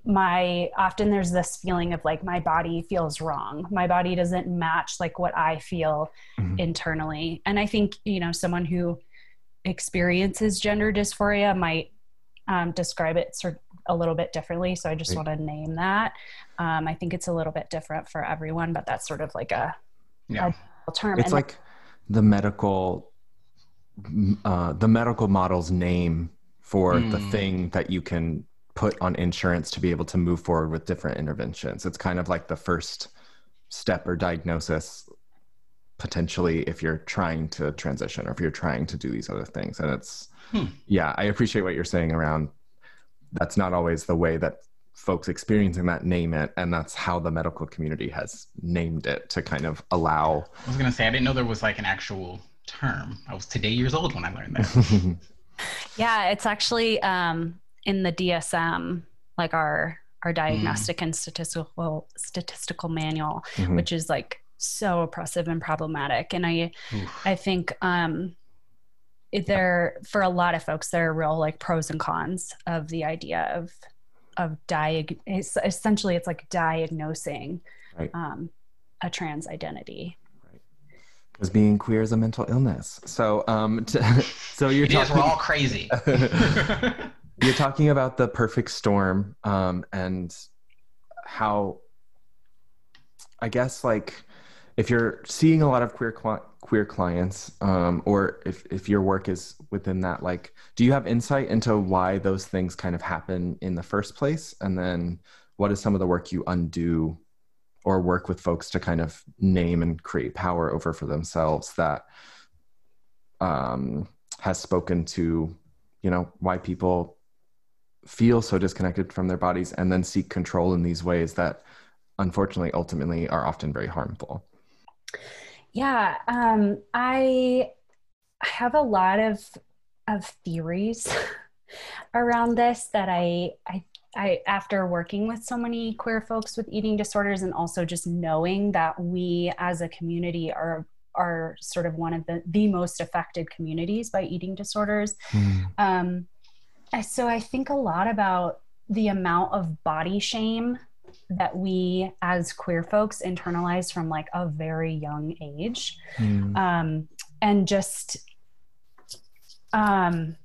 my often there's this feeling of like my body feels wrong my body doesn't match like what i feel mm-hmm. internally and i think you know someone who experiences gender dysphoria might um, describe it sort a little bit differently. So I just want to name that. Um, I think it's a little bit different for everyone, but that's sort of like a, yeah. a term. It's and like the medical, uh, the medical model's name for mm. the thing that you can put on insurance to be able to move forward with different interventions. It's kind of like the first step or diagnosis potentially if you're trying to transition or if you're trying to do these other things and it's hmm. yeah i appreciate what you're saying around that's not always the way that folks experiencing that name it and that's how the medical community has named it to kind of allow i was going to say i didn't know there was like an actual term i was today years old when i learned that (laughs) yeah it's actually um, in the dsm like our our diagnostic mm. and statistical statistical manual mm-hmm. which is like so oppressive and problematic and i Oof. i think um there for a lot of folks there are real like pros and cons of the idea of of diag it's, essentially it's like diagnosing right. um, a trans identity. Because being queer is a mental illness. So um (laughs) t- so you're talking we're all crazy. (laughs) You're talking about the perfect storm um and how i guess like if you're seeing a lot of queer queer clients um, or if, if your work is within that like do you have insight into why those things kind of happen in the first place? And then what is some of the work you undo or work with folks to kind of name and create power over for themselves that um, has spoken to you know why people feel so disconnected from their bodies and then seek control in these ways that unfortunately ultimately are often very harmful Yeah, um, I have a lot of of theories (laughs) around this that I I I after working with so many queer folks with eating disorders and also just knowing that we as a community are are sort of one of the the most affected communities by eating disorders. Um, so I think a lot about the amount of body shame that we as queer folks internalize from like a very young age. Mm. um, and just um,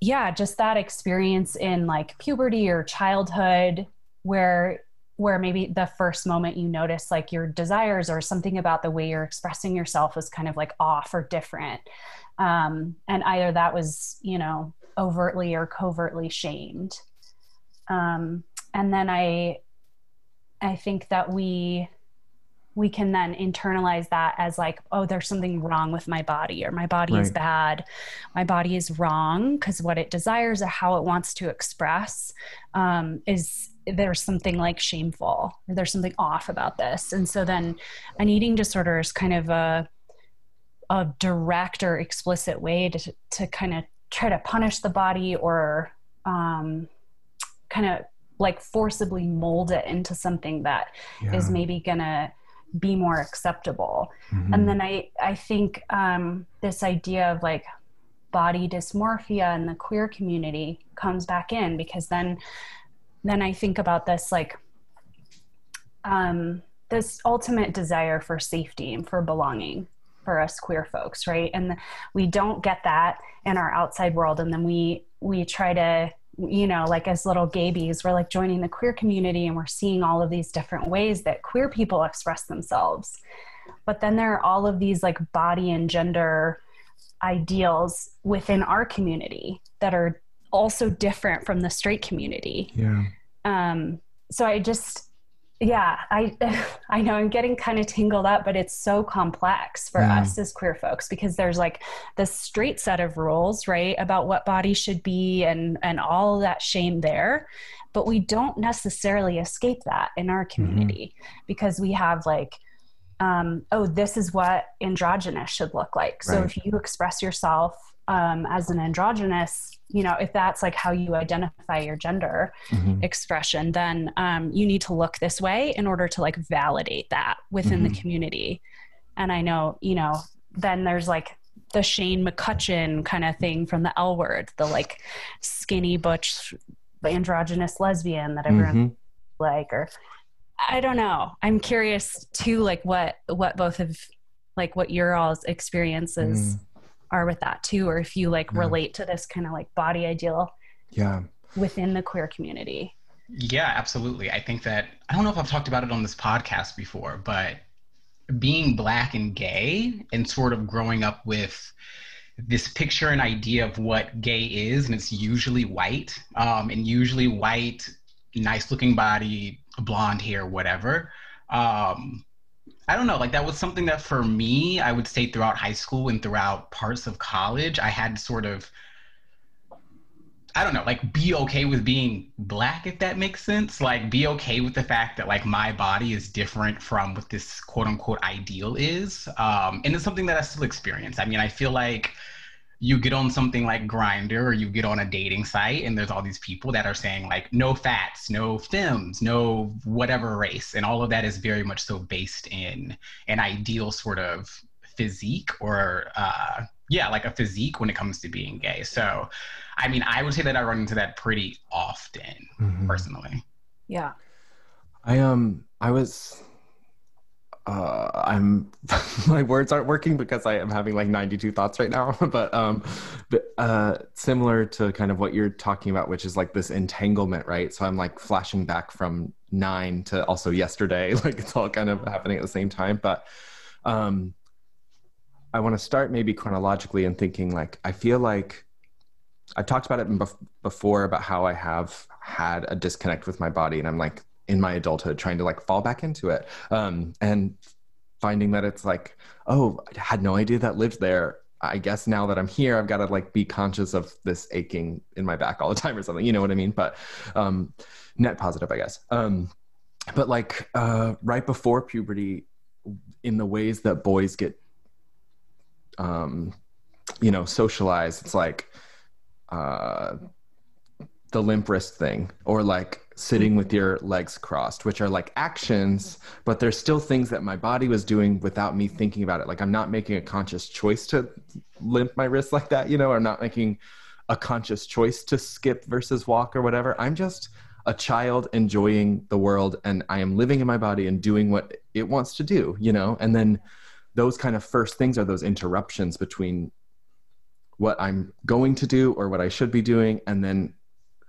yeah just that experience in like puberty or childhood where where maybe the first moment you notice like your desires or something about the way you're expressing yourself was kind of like off or different. Um, and either that was you know overtly or covertly shamed. Um, and then i i think that we we can then internalize that as like oh there's something wrong with my body or my body is bad. My body is wrong because what it desires or how it wants to express um, is there's something like shameful or there's something off about this. And so then an eating disorder is kind of a a direct or explicit way to to kind of try to punish the body or um, kind of like forcibly mold it into something that is Yeah. maybe gonna be more acceptable Mhm. and then i i think um, this idea of like body dysmorphia in the queer community comes back in because then then i think about this like um, this ultimate desire for safety and for belonging for us queer folks right and we don't get that in our outside world and then we we try to you know like as little gabies we're like joining the queer community and we're seeing all of these different ways that queer people express themselves. But then there are all of these like body and gender ideals within our community that are also different from the straight community. Yeah. Um so i just yeah i (laughs) i know i'm getting kind of tangled up but it's so complex for Yeah. us as queer folks because there's like the straight set of rules right about what body should be and and all that shame there but we don't necessarily escape that in our community because we have like um, oh this is what androgynous should look like so Right. if you express yourself um, as an androgynous you know if that's like how you identify your gender Mhm. expression, then um, you need to look this way in order to like validate that within the Mhm. community. And I know, you know, then there's like the Shane McCutcheon kind of thing from the L word, the like skinny butch androgynous lesbian that everyone Mhm. like, or I don't know. I'm curious too, like what what both of like what your all's experiences are with that too, or if you like Yeah. relate to this kind of like body ideal yeah within the queer community. Yeah, absolutely. I think that I don't know if I've talked about it on this podcast before, but being black and gay and sort of growing up with this picture and idea of what gay is, and it's usually white, um, and usually white, nice looking body, blonde hair, whatever. Um, I don't know, like that was something that for me, I would say throughout high school and throughout parts of college, I had sort of I don't know, like be okay with being black, if that makes sense. Like be okay with the fact that like my body is different from what this quote unquote ideal is. Um, and it's something that I still experience. I mean, I feel like you get on something like Grindr or you get on a dating site and there's all these people that are saying like no fats, no femmes, no whatever race. And all of that is very much so based in an ideal sort of physique or uh yeah, like a physique when it comes to being gay. So I mean, I would say that I run into that pretty often, Mhm. personally. Yeah. I um I was uh I'm (laughs) my words aren't working because I am having like 92 thoughts right now (laughs) but um but uh similar to kind of what you're talking about which is like this entanglement right? So I'm like flashing back from 9 to also yesterday (laughs) like it's all kind of happening at the same time but um I want to start maybe chronologically and thinking like I feel like I've talked about it bef- before about how I have had a disconnect with my body and I'm like in my adulthood trying to like fall back into it. Um, and finding that it's like oh i had no idea that lived there. I guess now that i'm here i've got to like be conscious of this aching in my back all the (laughs) time or something. You know what i mean? But um, net positive i guess. Um, but like uh, right before puberty, in the ways that boys get, um, you know, socialized, it's like uh, the limp wrist thing, or like sitting with your legs crossed, which are like actions, but there's still things that my body was doing without me thinking about it. Like I'm not making a conscious choice to limp my wrist like that, you know, I'm not making a conscious choice to skip versus walk or whatever. I'm just a child enjoying the world and I am living in my body and doing what it wants to do, you know? And then those kind of first things are those interruptions between what I'm going to do or what I should be doing and then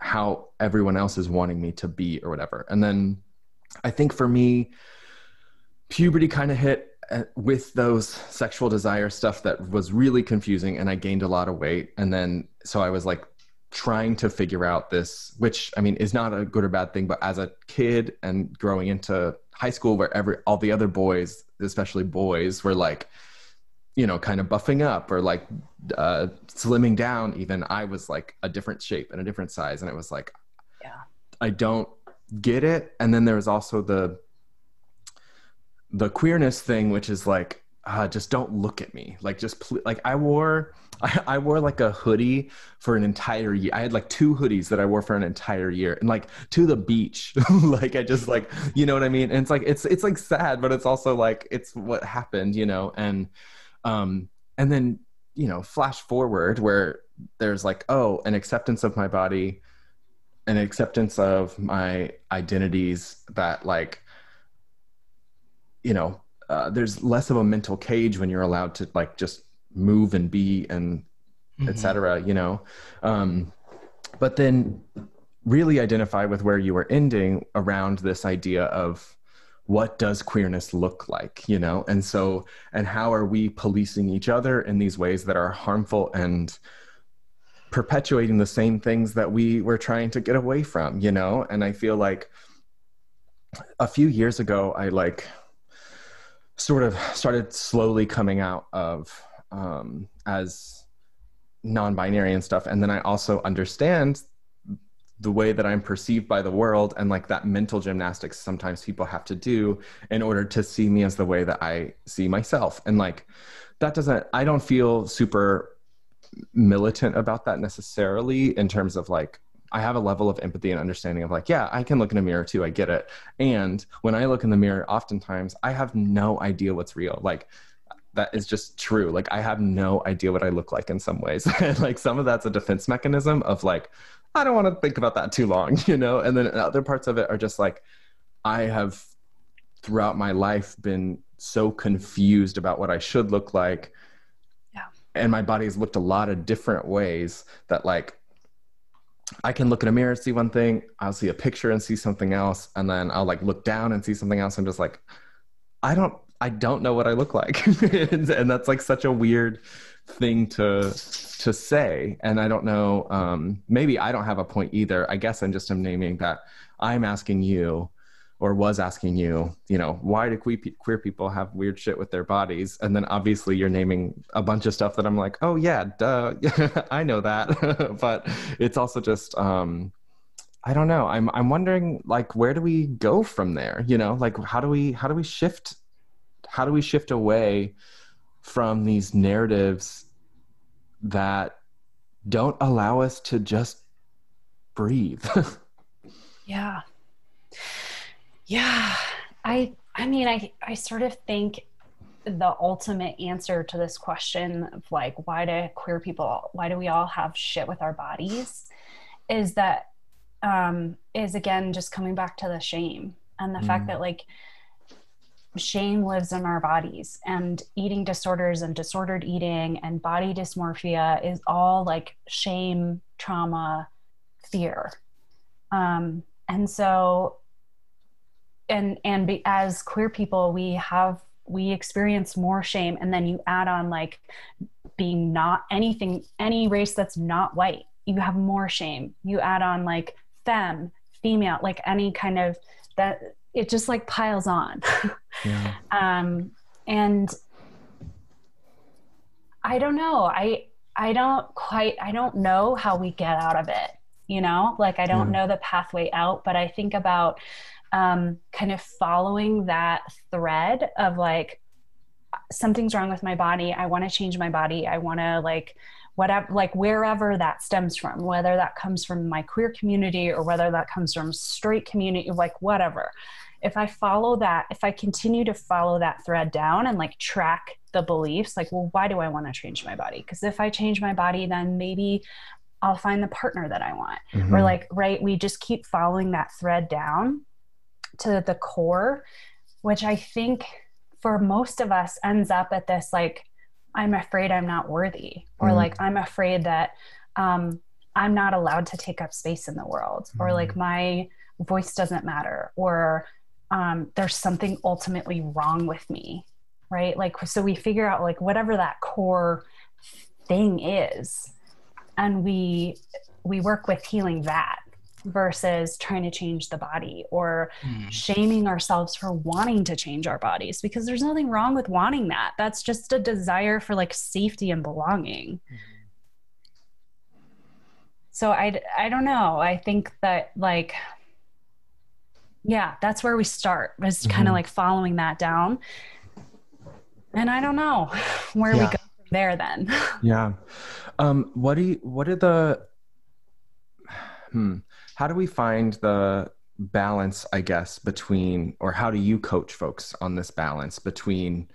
how everyone else is wanting me to be or whatever. And then I think for me, puberty kind of hit uh, with those sexual desire stuff that was really confusing and I gained a lot of weight. And then, so I was like trying to figure out this, which I mean is not a good or bad thing, but as a kid and growing into high school where every, all the other boys, especially boys were like, you know, kind of buffing up or like uh, slimming down. Even I was like a different shape and a different size, and it was like, yeah, I don't get it. And then there was also the the queerness thing, which is like, uh, just don't look at me. Like, just pl- like I wore. I, (laughs) I wore like a hoodie for an entire year. I had like two hoodies that I wore for an entire year, and like to the beach. (laughs) like I just like you know what I mean. And it's like it's it's like sad, but it's also like it's what happened, you know. And um, and then, you know, flash forward where there's like, oh, an acceptance of my body, an acceptance of my identities that like, you know, uh, there's less of a mental cage when you're allowed to like just move and be and mm-hmm. etc. You know, um, but then really identify with where you were ending around this idea of what does queerness look like you know? And so and how are we policing each other in these ways that are harmful and perpetuating the same things that we were trying to get away from you know? And i feel like a few years ago i like sort of started slowly coming out of um, as non-binary and stuff. And then i also understand the way that I'm perceived by the world and like that mental gymnastics sometimes people have to do in order to see me as the way that I see myself. And like that doesn't, I don't feel super militant about that necessarily in terms of like, I have a level of empathy and understanding of like, yeah, I can look in a mirror too. I get it. And when I look in the mirror, oftentimes I have no idea what's real. Like, that is just true. Like I have no idea what I look like in some ways. (laughs) like some of that's a defense mechanism of like, I don't want to think about that too long, (laughs) you know? And then other parts of it are just like, I have throughout my life been so confused about what I should look like. Yeah. And my body has looked a lot of different ways that like I can look in a mirror and see one thing, I'll see a picture and see something else, and then I'll like look down and see something else. I'm just like, I don't I don't know what I look like. (laughs) and that's like such a weird thing to to say and i don't know um, maybe i don't have a point either. I guess i'm just am naming that i'm asking you or was asking you you know why do queer people have weird shit with their bodies? And then obviously you're naming a bunch of stuff that i'm like oh yeah duh (laughs) i know that. (laughs) But it's also just um i don't know. I'm i'm wondering like where do we go from there? You know like how do we how do we shift how do we shift away from these narratives that don't allow us to just breathe. (laughs) yeah. Yeah. I I mean I I sort of think the ultimate answer to this question of like why do queer people why do we all have shit with our bodies is that um is again just coming back to the shame and the mm. fact that like shame lives in our bodies and eating disorders and disordered eating and body dysmorphia is all like shame trauma fear. Um, and so and and be, as queer people we have we experience more shame and then you add on like being not anything any race that's not white you have more shame. You add on like femme female like any kind of that it just like piles on. (laughs) yeah. um, and I don't know. I I don't quite I don't know how we get out of it. You know, like I don't yeah. know the pathway out, but I think about um, kind of following that thread of like something's wrong with my body i want to change my body i want to like whatever like wherever that stems from whether that comes from my queer community or whether that comes from straight community like whatever if i follow that if i continue to follow that thread down and like track the beliefs like well why do i want to change my body because if i change my body then maybe i'll find the partner that i want mm-hmm. or like right we just keep following that thread down to the core which i think for most of us ends up at this like i'm afraid i'm not worthy or mm. like i'm afraid that um, i'm not allowed to take up space in the world mm. or like mm. my voice doesn't matter or um, there's something ultimately wrong with me right like so we figure out like whatever that core thing is and we we work with healing that versus trying to change the body or mm. shaming ourselves for wanting to change our bodies because there's nothing wrong with wanting that. That's just a desire for like safety and belonging. Mm. So I I don't know. I think that like yeah, that's where we start. Is mm-hmm. kind of like following that down. And I don't know (sighs) where yeah. we go from there then. (laughs) yeah. Um what do you what are the hmm how do we find the balance i guess between or how do you coach folks on this balance between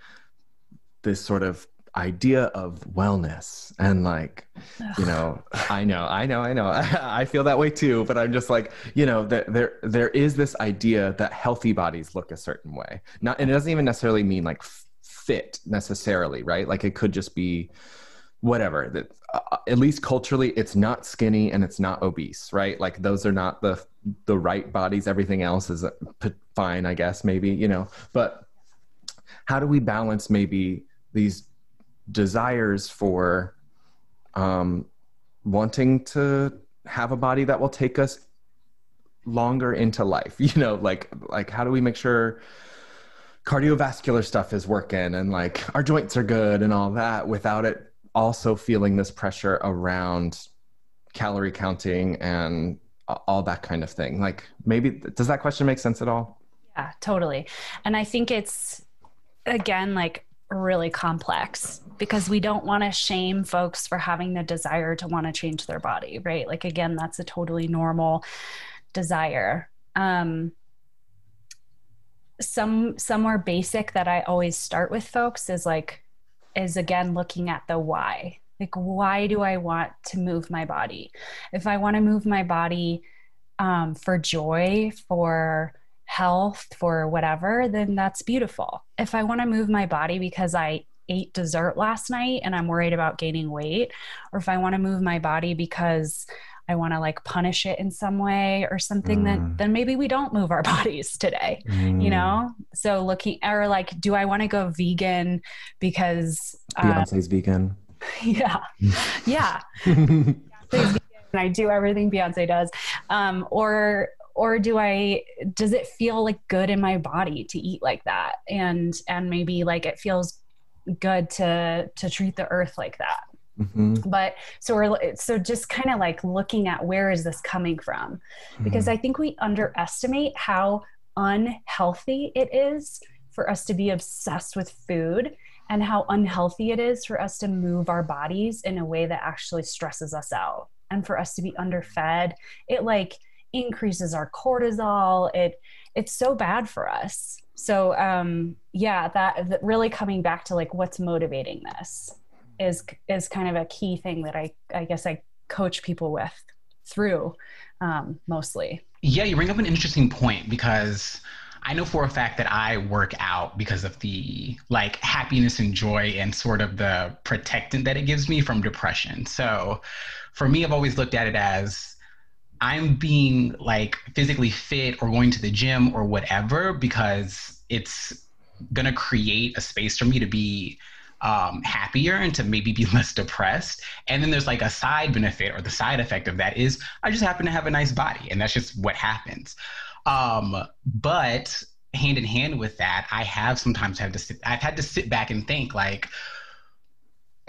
this sort of idea of wellness and like you know i know i know i know. (laughs) I feel that way too but i'm just like you know there there, there is this idea that healthy bodies look a certain way. Not and it doesn't even necessarily mean like fit necessarily right? Like it could just be whatever. That uh, at least culturally it's not skinny and it's not obese right? Like those are not the the right bodies. Everything else is uh, fine i guess maybe you know? But how do we balance maybe these desires for um wanting to have a body that will take us longer into life (laughs) you know like like how do we make sure cardiovascular stuff is working and like our joints are good and all that without it also feeling this pressure around calorie counting and all that kind of thing. Like maybe does that question make sense at all? Yeah, totally. And I think it's again like really complex because we don't want to shame folks for having the desire to want to change their body, right? Like again, that's a totally normal desire. Um some somewhere basic that I always start with folks is like is again looking at the why. Like, why do I want to move my body? If I want to move my body um, for joy, for health, for whatever, then that's beautiful. If I want to move my body because I ate dessert last night and I'm worried about gaining weight, or if I want to move my body because I want to like punish it in some way or something, mm. then then maybe we don't move our (laughs) bodies today. Mm. You know? So looking or like, do I want to go vegan because uh, Beyonce's vegan? (laughs) Yeah. Yeah. (laughs) and I do everything Beyonce does. Um, or or do I does it feel like good in my body to eat like that? And and maybe like it feels good to to treat the earth like that Mm-hmm. But so we're so just kind of like looking at where is this coming from? Mm-hmm. Because I think we underestimate how unhealthy it is for us to be obsessed with food and how unhealthy it is for us to move our bodies in a way that actually stresses us out and for us to be underfed it like increases our cortisol it it's so bad for us so um yeah that, that really coming back to like what's motivating this is is kind of a key thing that I I guess I coach people with through um, mostly. Yeah, you bring up an interesting point because I know for a fact that I work out because of the like happiness and joy and sort of the protectant that it gives me from depression. So for me, I've always looked at it as I'm being like physically fit or going to the gym or whatever because it's to create a space for me to be um, happier and to maybe be (laughs) less depressed. And then there's like a side benefit or the side effect of that is I just happen to have a nice body, and that's just what happens. Um, but hand in hand with that, I have sometimes had to sit. I've had to sit back and think like.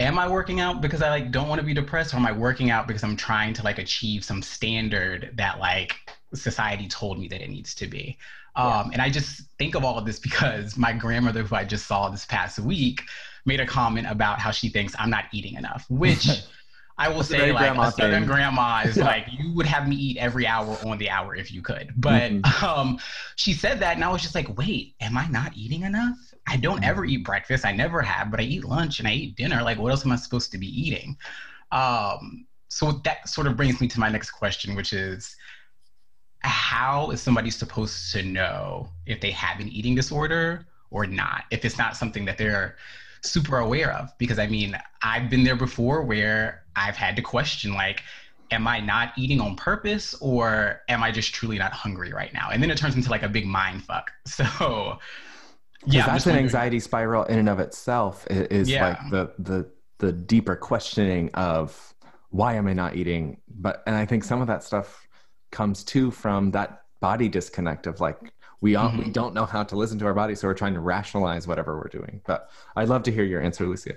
Am I working out because I like don't want to be depressed, or am I working out because I'm trying to like achieve some standard that like society told me that it needs to be? Um, And I just think of all of this because my grandmother, who I just saw this past week, made a comment about how she thinks I'm not eating enough, which (laughs) I will say, like a southern grandma (laughs) is yeah. like, you would have me eat every hour on the hour if you could. But mm-hmm. (laughs) um, she said that, and I was just like, wait, am I not eating enough? I don't ever eat breakfast. I never have, but I eat lunch and I eat dinner. Like, what else am I supposed to be eating? Um, so that sort of brings me to my next question, which is how is somebody supposed to know if they have an eating disorder or not if it's not something that they're super aware of because i mean i've been there before where i've had to question like am i not eating on purpose or am i just truly not hungry right now and then it turns into like a big mind fuck (laughs) so yeah that's an anxiety spiral in and of itself is yeah. like the the the deeper questioning of why am i not eating? But and i think some of that stuff comes too from that body disconnect of like we mm-hmm. we don't know how to listen to our body so we're trying to rationalize whatever we're doing. But i'd love to hear your answer lucia.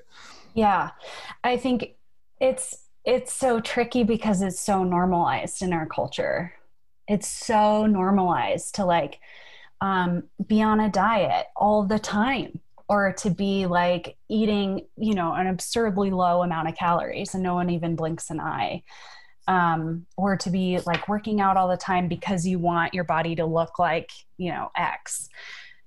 Yeah. I think it's it's so tricky because it's so normalized in our culture. It's so normalized to like um, be on a diet all the time or to be like eating you know an absurdly low amount of calories and no one even blinks an eye um, or to be like working out all the time because you want your body to look like you know X.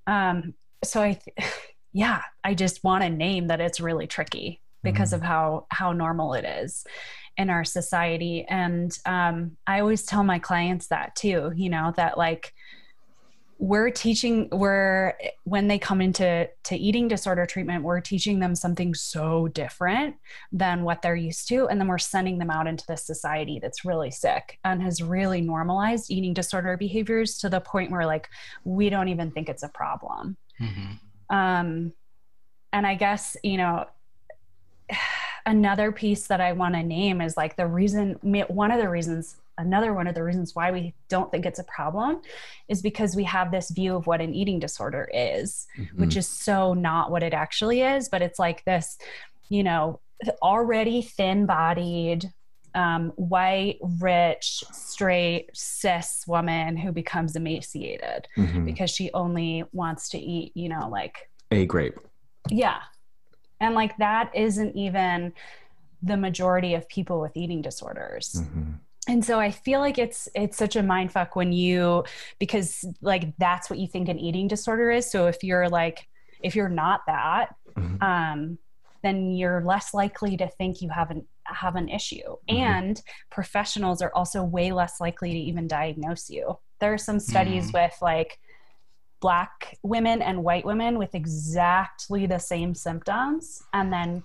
Um, so I, th- (laughs) yeah, I just want to name that it's really tricky because mm. of how how normal it is in our society, and um, I always tell my clients that too. You know that like we're teaching we're when they come into to eating disorder treatment we're teaching them something so different than what they're used to and then we're sending them out into this society that's really sick and has really normalized eating disorder behaviors to the point where like we don't even think it's a problem mm-hmm. um and i guess you know (sighs) another piece that i want to name is like the reason one of the reasons another one of the reasons why we don't think it's a problem is because we have this view of what an eating disorder is, mm-hmm. which is so not what it actually is. But it's like this, you know, already thin bodied, um, white, rich, straight, cis woman who becomes emaciated mm-hmm. because she only wants to eat, you know, like a grape. Yeah. And like that isn't even the majority of people with eating disorders. Mm-hmm and so i feel like it's it's such a mind fuck when you because like that's what you think an eating disorder is so if you're like if you're not that mm-hmm. um then you're less likely to think you have an have an issue mm-hmm. and professionals are also way less likely to even diagnose you there are some studies mm. with like black women and white women with exactly the same symptoms and then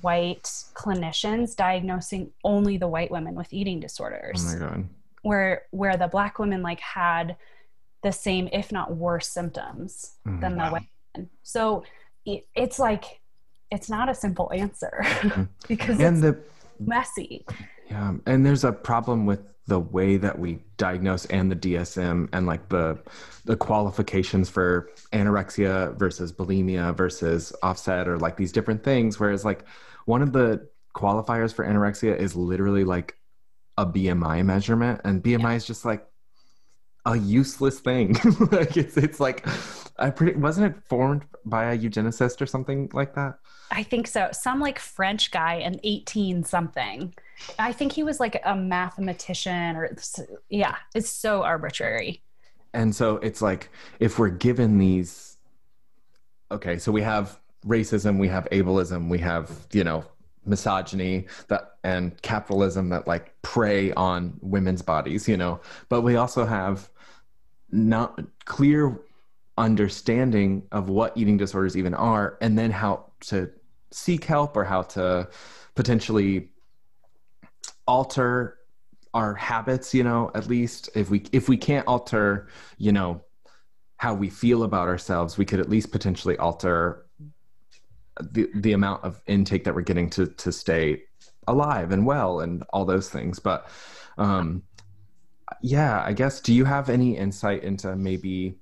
white clinicians diagnosing only the white women with eating disorders. Oh my god. Where where the black women like had the same, if not worse, symptoms mm, than wow. the white women. So it, it's like it's not a simple answer mm-hmm. (laughs) because and it's the, messy. Yeah, and there's a problem with the way that we diagnose and the DSM and like the the qualifications for anorexia versus bulimia versus OSFED or like these different things. Whereas like one of the qualifiers for anorexia is literally like a BMI measurement. And BMI yeah. is just like a useless thing. (laughs) Like it's it's like I pretty wasn't it formed by a eugenicist or something like that I think so some like French guy in 18 something I think he was like a mathematician or yeah, it's so arbitrary. And so it's like if we're given these okay, so we have racism, we have ableism, we have, you know, misogyny that and capitalism that like prey on women's bodies, you know. But we also have not clear understanding of what eating disorders even are and then how to seek help or how to potentially alter our habits you know at least. If we if we can't alter you know how we feel about ourselves we could at least potentially alter the the amount of intake that we're getting to to stay alive and well and all those things. But um yeah i guess do you have any insight into maybe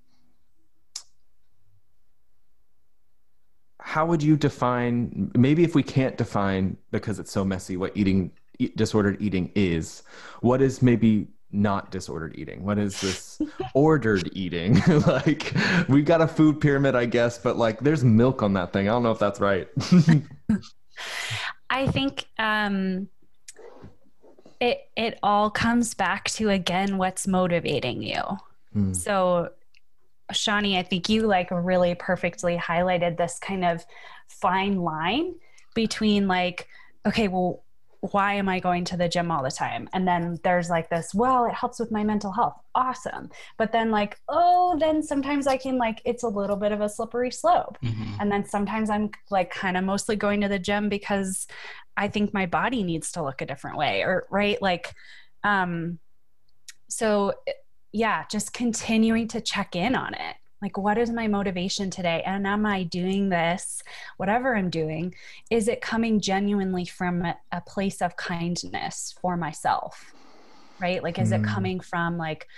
how would you define maybe if we can't define because it's so messy what eating disordered eating is what is maybe not disordered eating? What is this (laughs) ordered eating? (laughs) like we've got a food pyramid, I guess, but like there's milk on that thing. I don't know if that's right. (laughs) I think um, it it all comes back to again what's motivating you. Hmm. So, Shawnee, I think you like really perfectly highlighted this kind of fine line between like, okay, well, why am I going to the gym all the time? And then there's like this, well, it helps with my mental health. Awesome. But then, like, oh, then sometimes I can, like, it's a little bit of a slippery slope. Mhm. And then sometimes I'm like kind of mostly going to the gym because I think my body needs to look a different way or, right? Like, um, so yeah, just continuing to check in on it. Like, what is my motivation today? And am I doing this, whatever I'm doing? Is it coming genuinely from a, a place of kindness for myself? Right? Like, is it Mm. coming from like,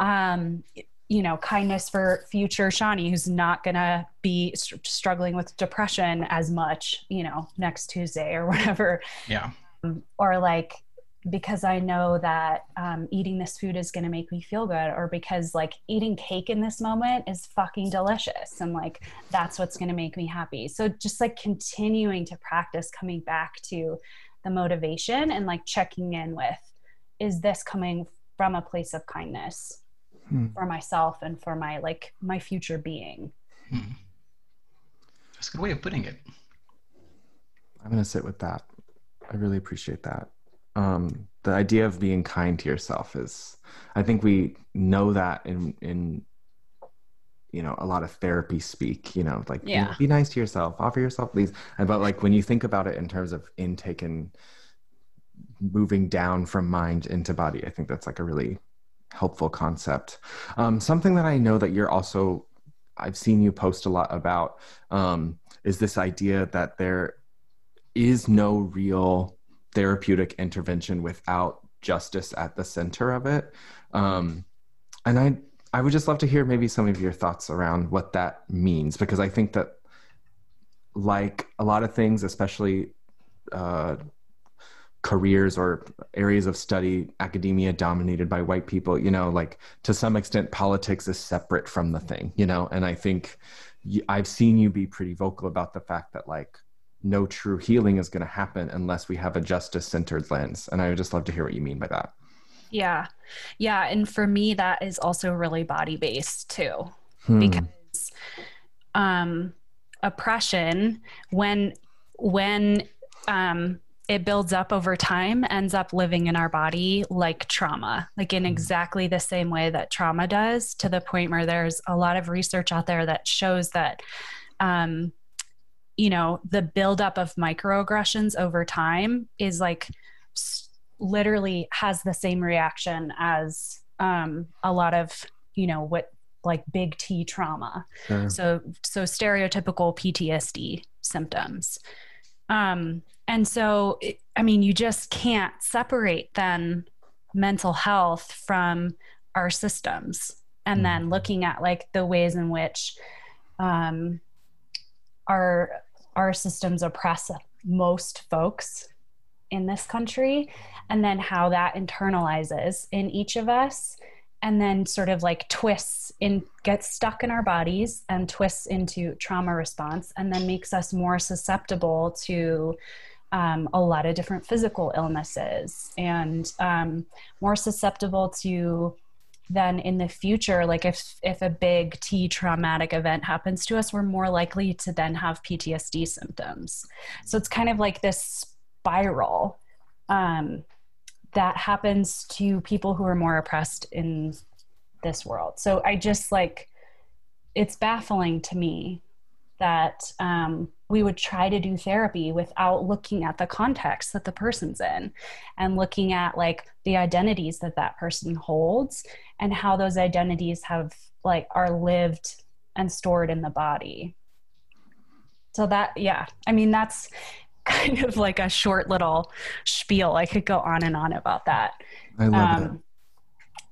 um, you know, kindness for future Shawnee, who's not gonna be str- struggling with depression as much, you know, next Tuesday or (laughs) whatever, Yeah. or like because I know that um, eating this food is going to make me feel good, or because like eating cake in this moment is fucking delicious, and like that's what's going to make me happy. So just like continuing to practice coming back to the motivation and like checking in with is this coming from a place of kindness Hmm. for myself and for my like my future being. Hmm. That's a good way of putting it. I'm gonna sit with that. I really appreciate that. Um, the idea of being kind to yourself is, I think we know that in in you know a lot of therapy speak. You know, like Yeah. be nice to yourself, offer yourself these. But like when you think about it in terms of intake and moving down from mind into body, I think that's like a really helpful concept. Um, something that I know that you're also I've seen you post a lot about um, is this idea that there is no real therapeutic intervention without justice at the center of it. Um, and I, I would just love to hear maybe some of your thoughts around what that means, because I think that, like a lot of things, especially uh, careers or areas of study, academia dominated by white people, you know, like to some extent, politics is separate from the thing, you know, and I think I've seen you be pretty vocal about the fact that, like, no true healing is going to happen unless we have a justice centered lens. And I would just love to hear what you mean by that. Yeah. Yeah. And for me, that is also really body based too. Hmm. because um, oppression when when um, it builds up over time ends up living in our body like trauma like in exactly the same way that trauma does to the point where there's a lot of research out there that shows that um, you know the buildup of microaggressions over time is like literally has the same reaction as um, a lot of you know what like big T trauma. Sure. So so stereotypical PTSD symptoms. Um, and so it, I mean, you just can't separate then mental health from our systems, and then looking at like the ways in which um, our our systems oppress most folks in this country, and then how that internalizes in each of us and then sort of like twists in gets stuck in our bodies and twists into trauma response and then makes us more susceptible to um, a lot of different physical illnesses and um, more susceptible to then in the future like if if a big t traumatic event happens to us we're more likely to then have ptsd symptoms so it's kind of like this spiral um, that happens to people who are more oppressed in this world. So I just like, it's baffling to me that um, we would try to do therapy without looking at the context that the person's in and looking at like the identities that that person holds and how those identities have like are lived and stored in the body. So that, yeah, I mean, that's (laughs) kind of like a short little spiel. I could go on and on about that. I love Um,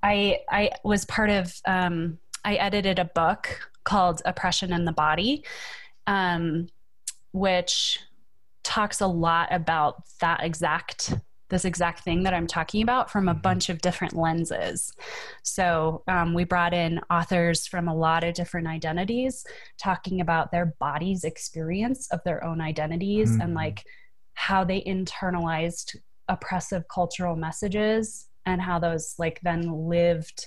I I was part of um, I edited a book called Oppression in the Body, um, which talks a lot about that exact this exact thing that I'm talking about from a bunch of different lenses. So um, we brought in authors from a lot of different identities talking about their body's experience of their own identities Mm-hmm. and like how they internalized oppressive cultural messages and how those like then lived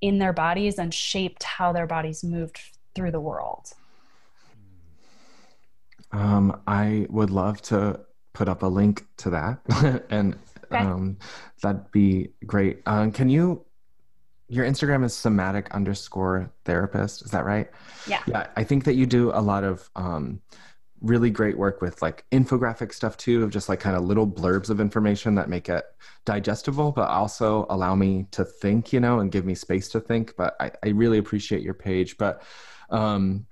in their bodies and shaped how their bodies moved through the world. Um, I would love to put up a link to that, (laughs) and Okay. um, that'd be great. Um, can you? Your Instagram is somatic underscore therapist. Is that right? Yeah. Yeah, I think that you do a lot of um, really great work with like infographic stuff too, of just like kind of little blurbs of information that make it digestible, but also allow me to think, you know, and give me space to think. But I, I really appreciate your page. But um,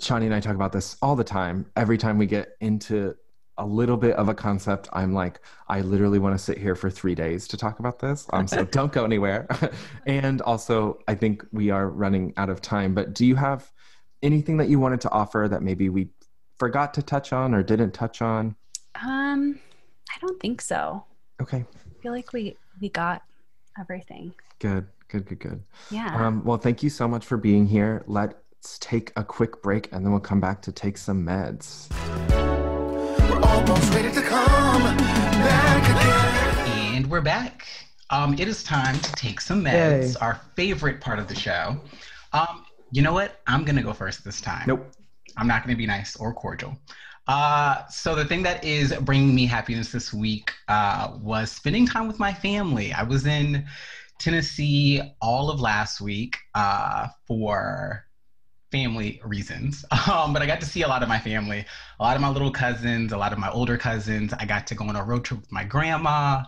Shawnee and I talk about this all the time. Every time we get into a little bit of a concept, I'm like, I literally want to sit here for three days to talk about this. Um, so don't go anywhere. (laughs) and also, I think we are running out of time. But do you have anything that you wanted to offer that maybe we forgot to touch on or didn't touch on? Um, I don't think so. Okay, I feel like we we got everything. good, good, good, good. Yeah. Um, well, thank you so much for being here. Let's take a quick break and then we'll come back to take some meds. We're almost ready to come back again. And we're back. Um, it is time to take some meds, Yay. our favorite part of the show. Um, you know what? I'm gonna go first this time. Nope. I'm not gonna be nice or cordial. Uh, so the thing that is bringing me happiness this week uh, was spending time with my family. I was in Tennessee all of last week uh, for family reasons. (laughs) Um, but I got to see a lot of my family, a lot of my little cousins, a lot of my older cousins. I got to go on a road trip with my grandma.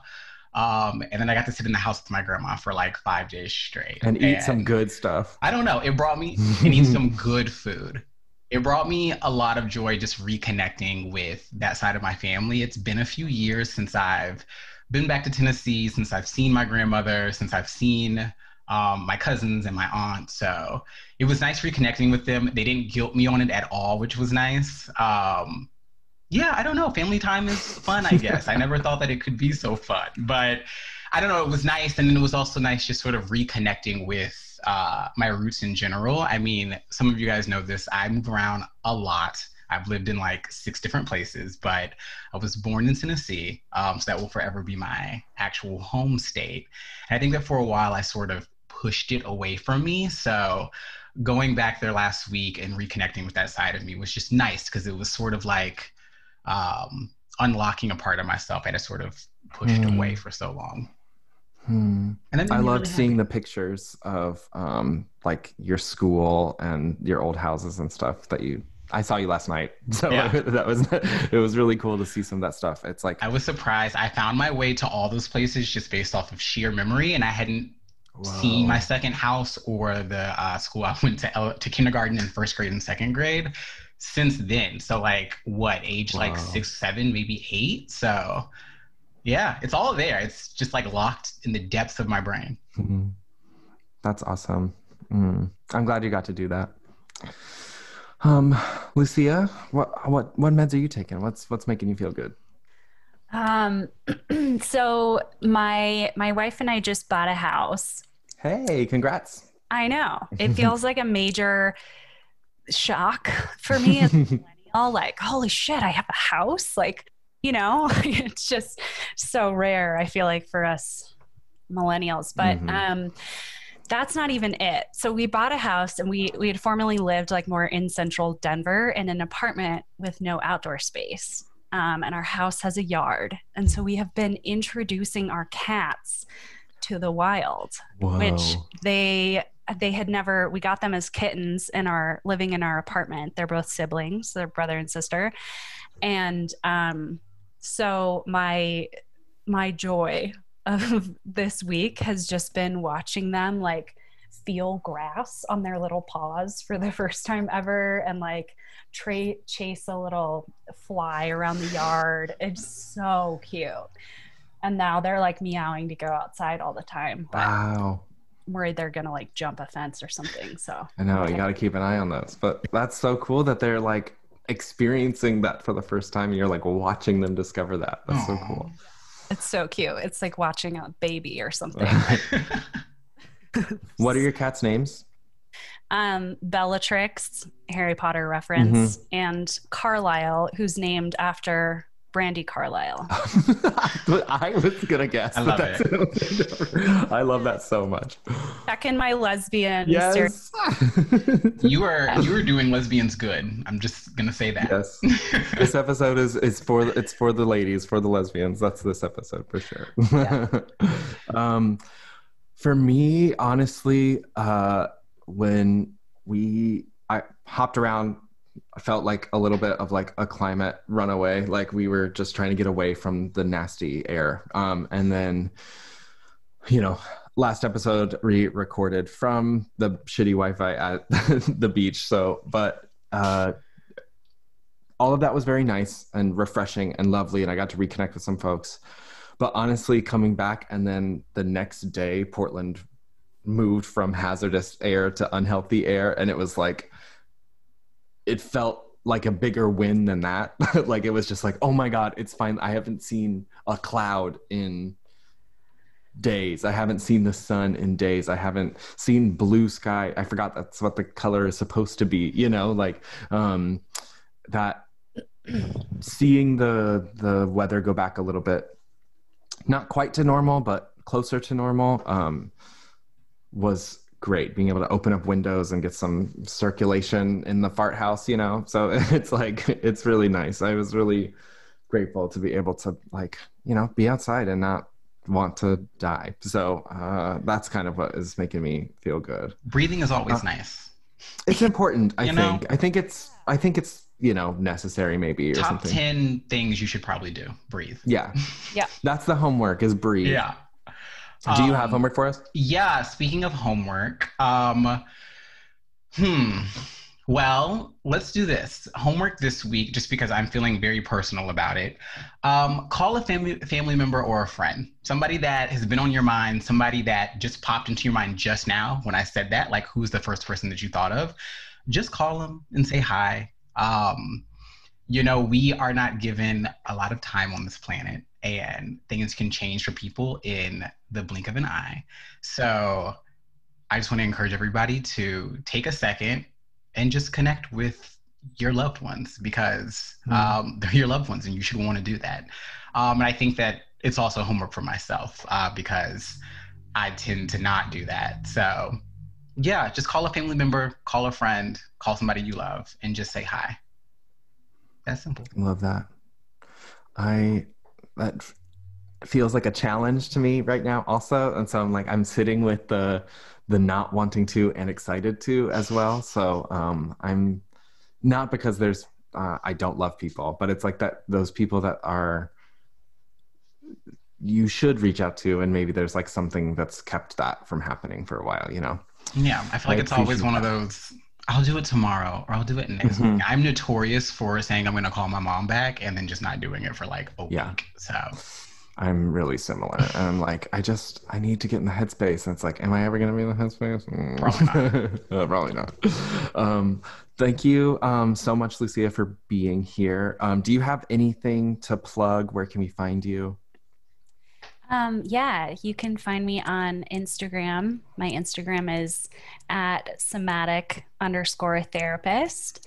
Um, and then I got to sit in the house with my grandma for like five days straight And eat some good stuff. I don't know. It brought me (laughs) and eat some good food. It brought me a lot of joy just reconnecting with that side of my family. It's been a few years since I've been back to Tennessee, since I've seen my grandmother, since I've seen um, my cousins and my aunt. So it was nice reconnecting with them. They didn't guilt me on it at all, which was nice. Um, yeah, I don't know. Family time is fun, I guess. I never thought that it could be so fun, but I don't know. It was nice, and it was also nice just sort of reconnecting with uh, my roots in general. I mean, some of you guys know this. I move around a lot. I've lived in like six different places, but I was born in Tennessee, um, so that will forever be my actual home state. And I think that for a while I sort of pushed it away from me. So going back there last week and reconnecting with that side of me was just nice because it was sort of like um, unlocking a part of myself I had sort of pushed Mm. away for so long. Hmm. And then I loved seeing the pictures of um, like your school and your old houses and stuff that you. I saw you last night, (laughs) so Yeah. (laughs) that was (laughs) it was really cool to see some of that stuff. It's like I was surprised. I found my way to all those places just based off of sheer memory, and I hadn't seen whoa. my second house or the uh, school I went to ele- to kindergarten and first grade and second grade since then. So like what age like six, seven, maybe eight. So yeah, it's all there. It's just like locked in the depths of my brain. Mhm. That's awesome. Mm. I'm glad you got to do that. Um, Lucia, what what what meds are you taking? What's what's making you feel good? Um, (clears throat) so my my wife and I just bought a house. Hey, congrats! I know it (laughs) feels like a major shock for me as a (laughs) millennial. Like, holy shit, I have a house! Like, you know, (laughs) it's just so rare. I feel like for us millennials, but Mhm. um, that's not even it. So we bought a house, and we we had formerly lived like more in central Denver in an apartment with no outdoor space. Um, and our house has a yard, and so we have been introducing our cats to the wild Whoa. which they they had never we got them as kittens in our living in our apartment. They're both siblings they're brother and sister. And um so my my joy of (laughs) this week has just been watching them like feel grass on their little paws for the (laughs) first time ever and like tra- chase a little fly around the yard. It's so cute and now they're like meowing to go outside all the time but wow. I'm worried they're gonna like jump a fence or something so I know you got to keep an eye on those, but that's so cool that they're like experiencing that for the first time and you're like watching them discover that. That's so cool. It's so cute. It's like watching a baby or something. (laughs) what are your cats' names? um, Bellatrix, Harry Potter reference, Mm-hmm. and Carlile, who's named after Brandi Carlile. (laughs) I was gonna guess. I but love that's- (laughs) I love that so much. Back in my lesbian stere- Yes. (laughs) you are you are doing lesbians good. I'm just gonna say that. yes. This episode is is for it's for the ladies, for the lesbians. That's this episode for sure. um, for me, honestly, uh, when we I hopped around, I felt like a little bit of like a climate runaway. Like we were just trying to get away from the nasty air. Um, and then, you know, last episode re-recorded from the shitty Wi-Fi at (laughs) the beach. So, but uh, all of that was very nice and refreshing and lovely, and I got to reconnect with some folks. But honestly, coming back and then the next day, Portland moved from hazardous air to unhealthy air, and it was like it felt like a bigger win than that. (laughs) like it was just like, oh my god, it's fine. I haven't seen a cloud in days. I haven't seen the sun in days. I haven't seen blue sky. I forgot that's what the color is supposed to be, you know, like um that (clears throat) seeing the the weather go back a little bit not quite to normal but closer to normal um was great being able to open up windows and get some circulation in the fart house you know so (laughs) it's like it's really nice i was really grateful to be able to like you know be outside and not want to die so uh that's kind of what is making me feel good Breathing is always Uh, nice. it's important i You think know? i think it's i think it's you know necessary maybe or Top something ten things you should probably do. Breathe. yeah (laughs) Yeah. that's the homework is breathe Yeah. Do you have Um, homework for us Yeah, speaking of homework, um hmm. Well, let's do this. Homework this week just because I'm feeling very personal about it. Um call a family family member or a friend. Somebody that has been on your mind, somebody that just popped into your mind just now when I said that, like who's the first person that you thought of? Just call them and say hi. Um you know, we are not given a lot of time on this planet and things can change for people in the blink of an eye. So I just want to encourage everybody to take a second and just connect with your loved ones because Mm. um, (laughs) they're your loved ones and you should want to do that. Um, and I think that it's also homework for myself uh, because I tend to not do that. So yeah, just call a family member, call a friend, call somebody you love, and just say hi. That's simple. Love that. I that feels like a challenge to me right now also and so I'm like I'm sitting with the the not wanting to and excited to as well. So um I'm not because there's uh, I don't love people, but it's like that those people that are you should reach out to and maybe there's like something that's kept that from happening for a while, you know. Yeah, I feel like I it's always one of those. I'll do it tomorrow, or I'll do it next Mhm. week. I'm notorious for saying I'm going to call my mom back and then just not doing it for like a Yeah. week. So I'm really similar. And I'm like, I just, I need to get in the headspace. And it's like, am I ever going to be in the headspace? Mm. Probably (laughs) Uh, probably not. Um, thank you um, so much, Lucia, for being here. Um, do you have anything to plug? Where can we find you? Um, yeah, you can find me on Instagram. My Instagram is at somatic underscore therapist.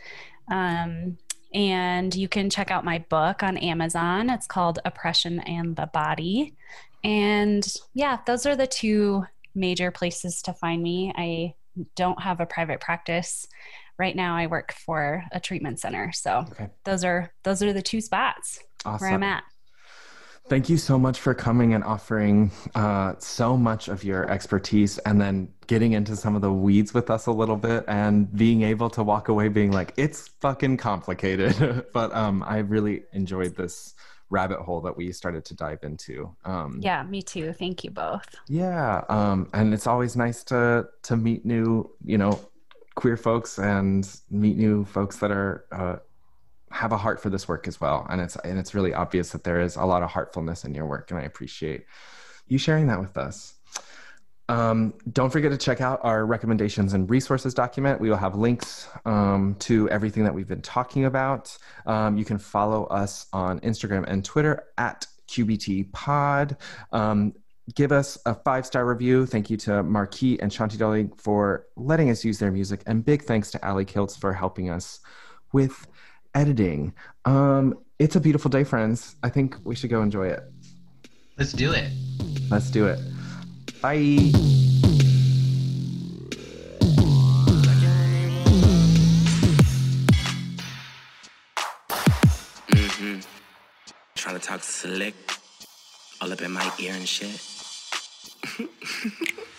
Um, and you can check out my book on Amazon. It's called Oppression and the Body. And yeah, those are the two major places to find me. I don't have a private practice. Right now I work for a treatment center. So Okay. those are those are the two spots Awesome. where I'm at. Thank you so much for coming and offering uh, so much of your expertise and then getting into some of the weeds with us a little bit and being able to walk away being like, it's fucking complicated. (laughs) but um, I really enjoyed this rabbit hole that we started to dive into. Um, Yeah, me too. Thank you both. yeah. Um, and it's always nice to, to meet new, you know, queer folks and meet new folks that are uh, have a heart for this work as well and it's and it's really obvious that there is a lot of heartfulness in your work and i appreciate you sharing that with us Um, don't forget to check out our recommendations and resources document. We will have links um, to everything that we've been talking about. Um, you can follow us on Instagram and Twitter at QBT Pod. Um, give us a five star review. Thank you to Marquis and Shanti Dolly for letting us use their music, and big thanks to Ali Kiltz for helping us with editing. Um, it's a beautiful day, friends. I think we should go enjoy it. Let's do it. Let's do it. Bye. Mhm. Trying to talk slick all up in my ear and shit. (laughs)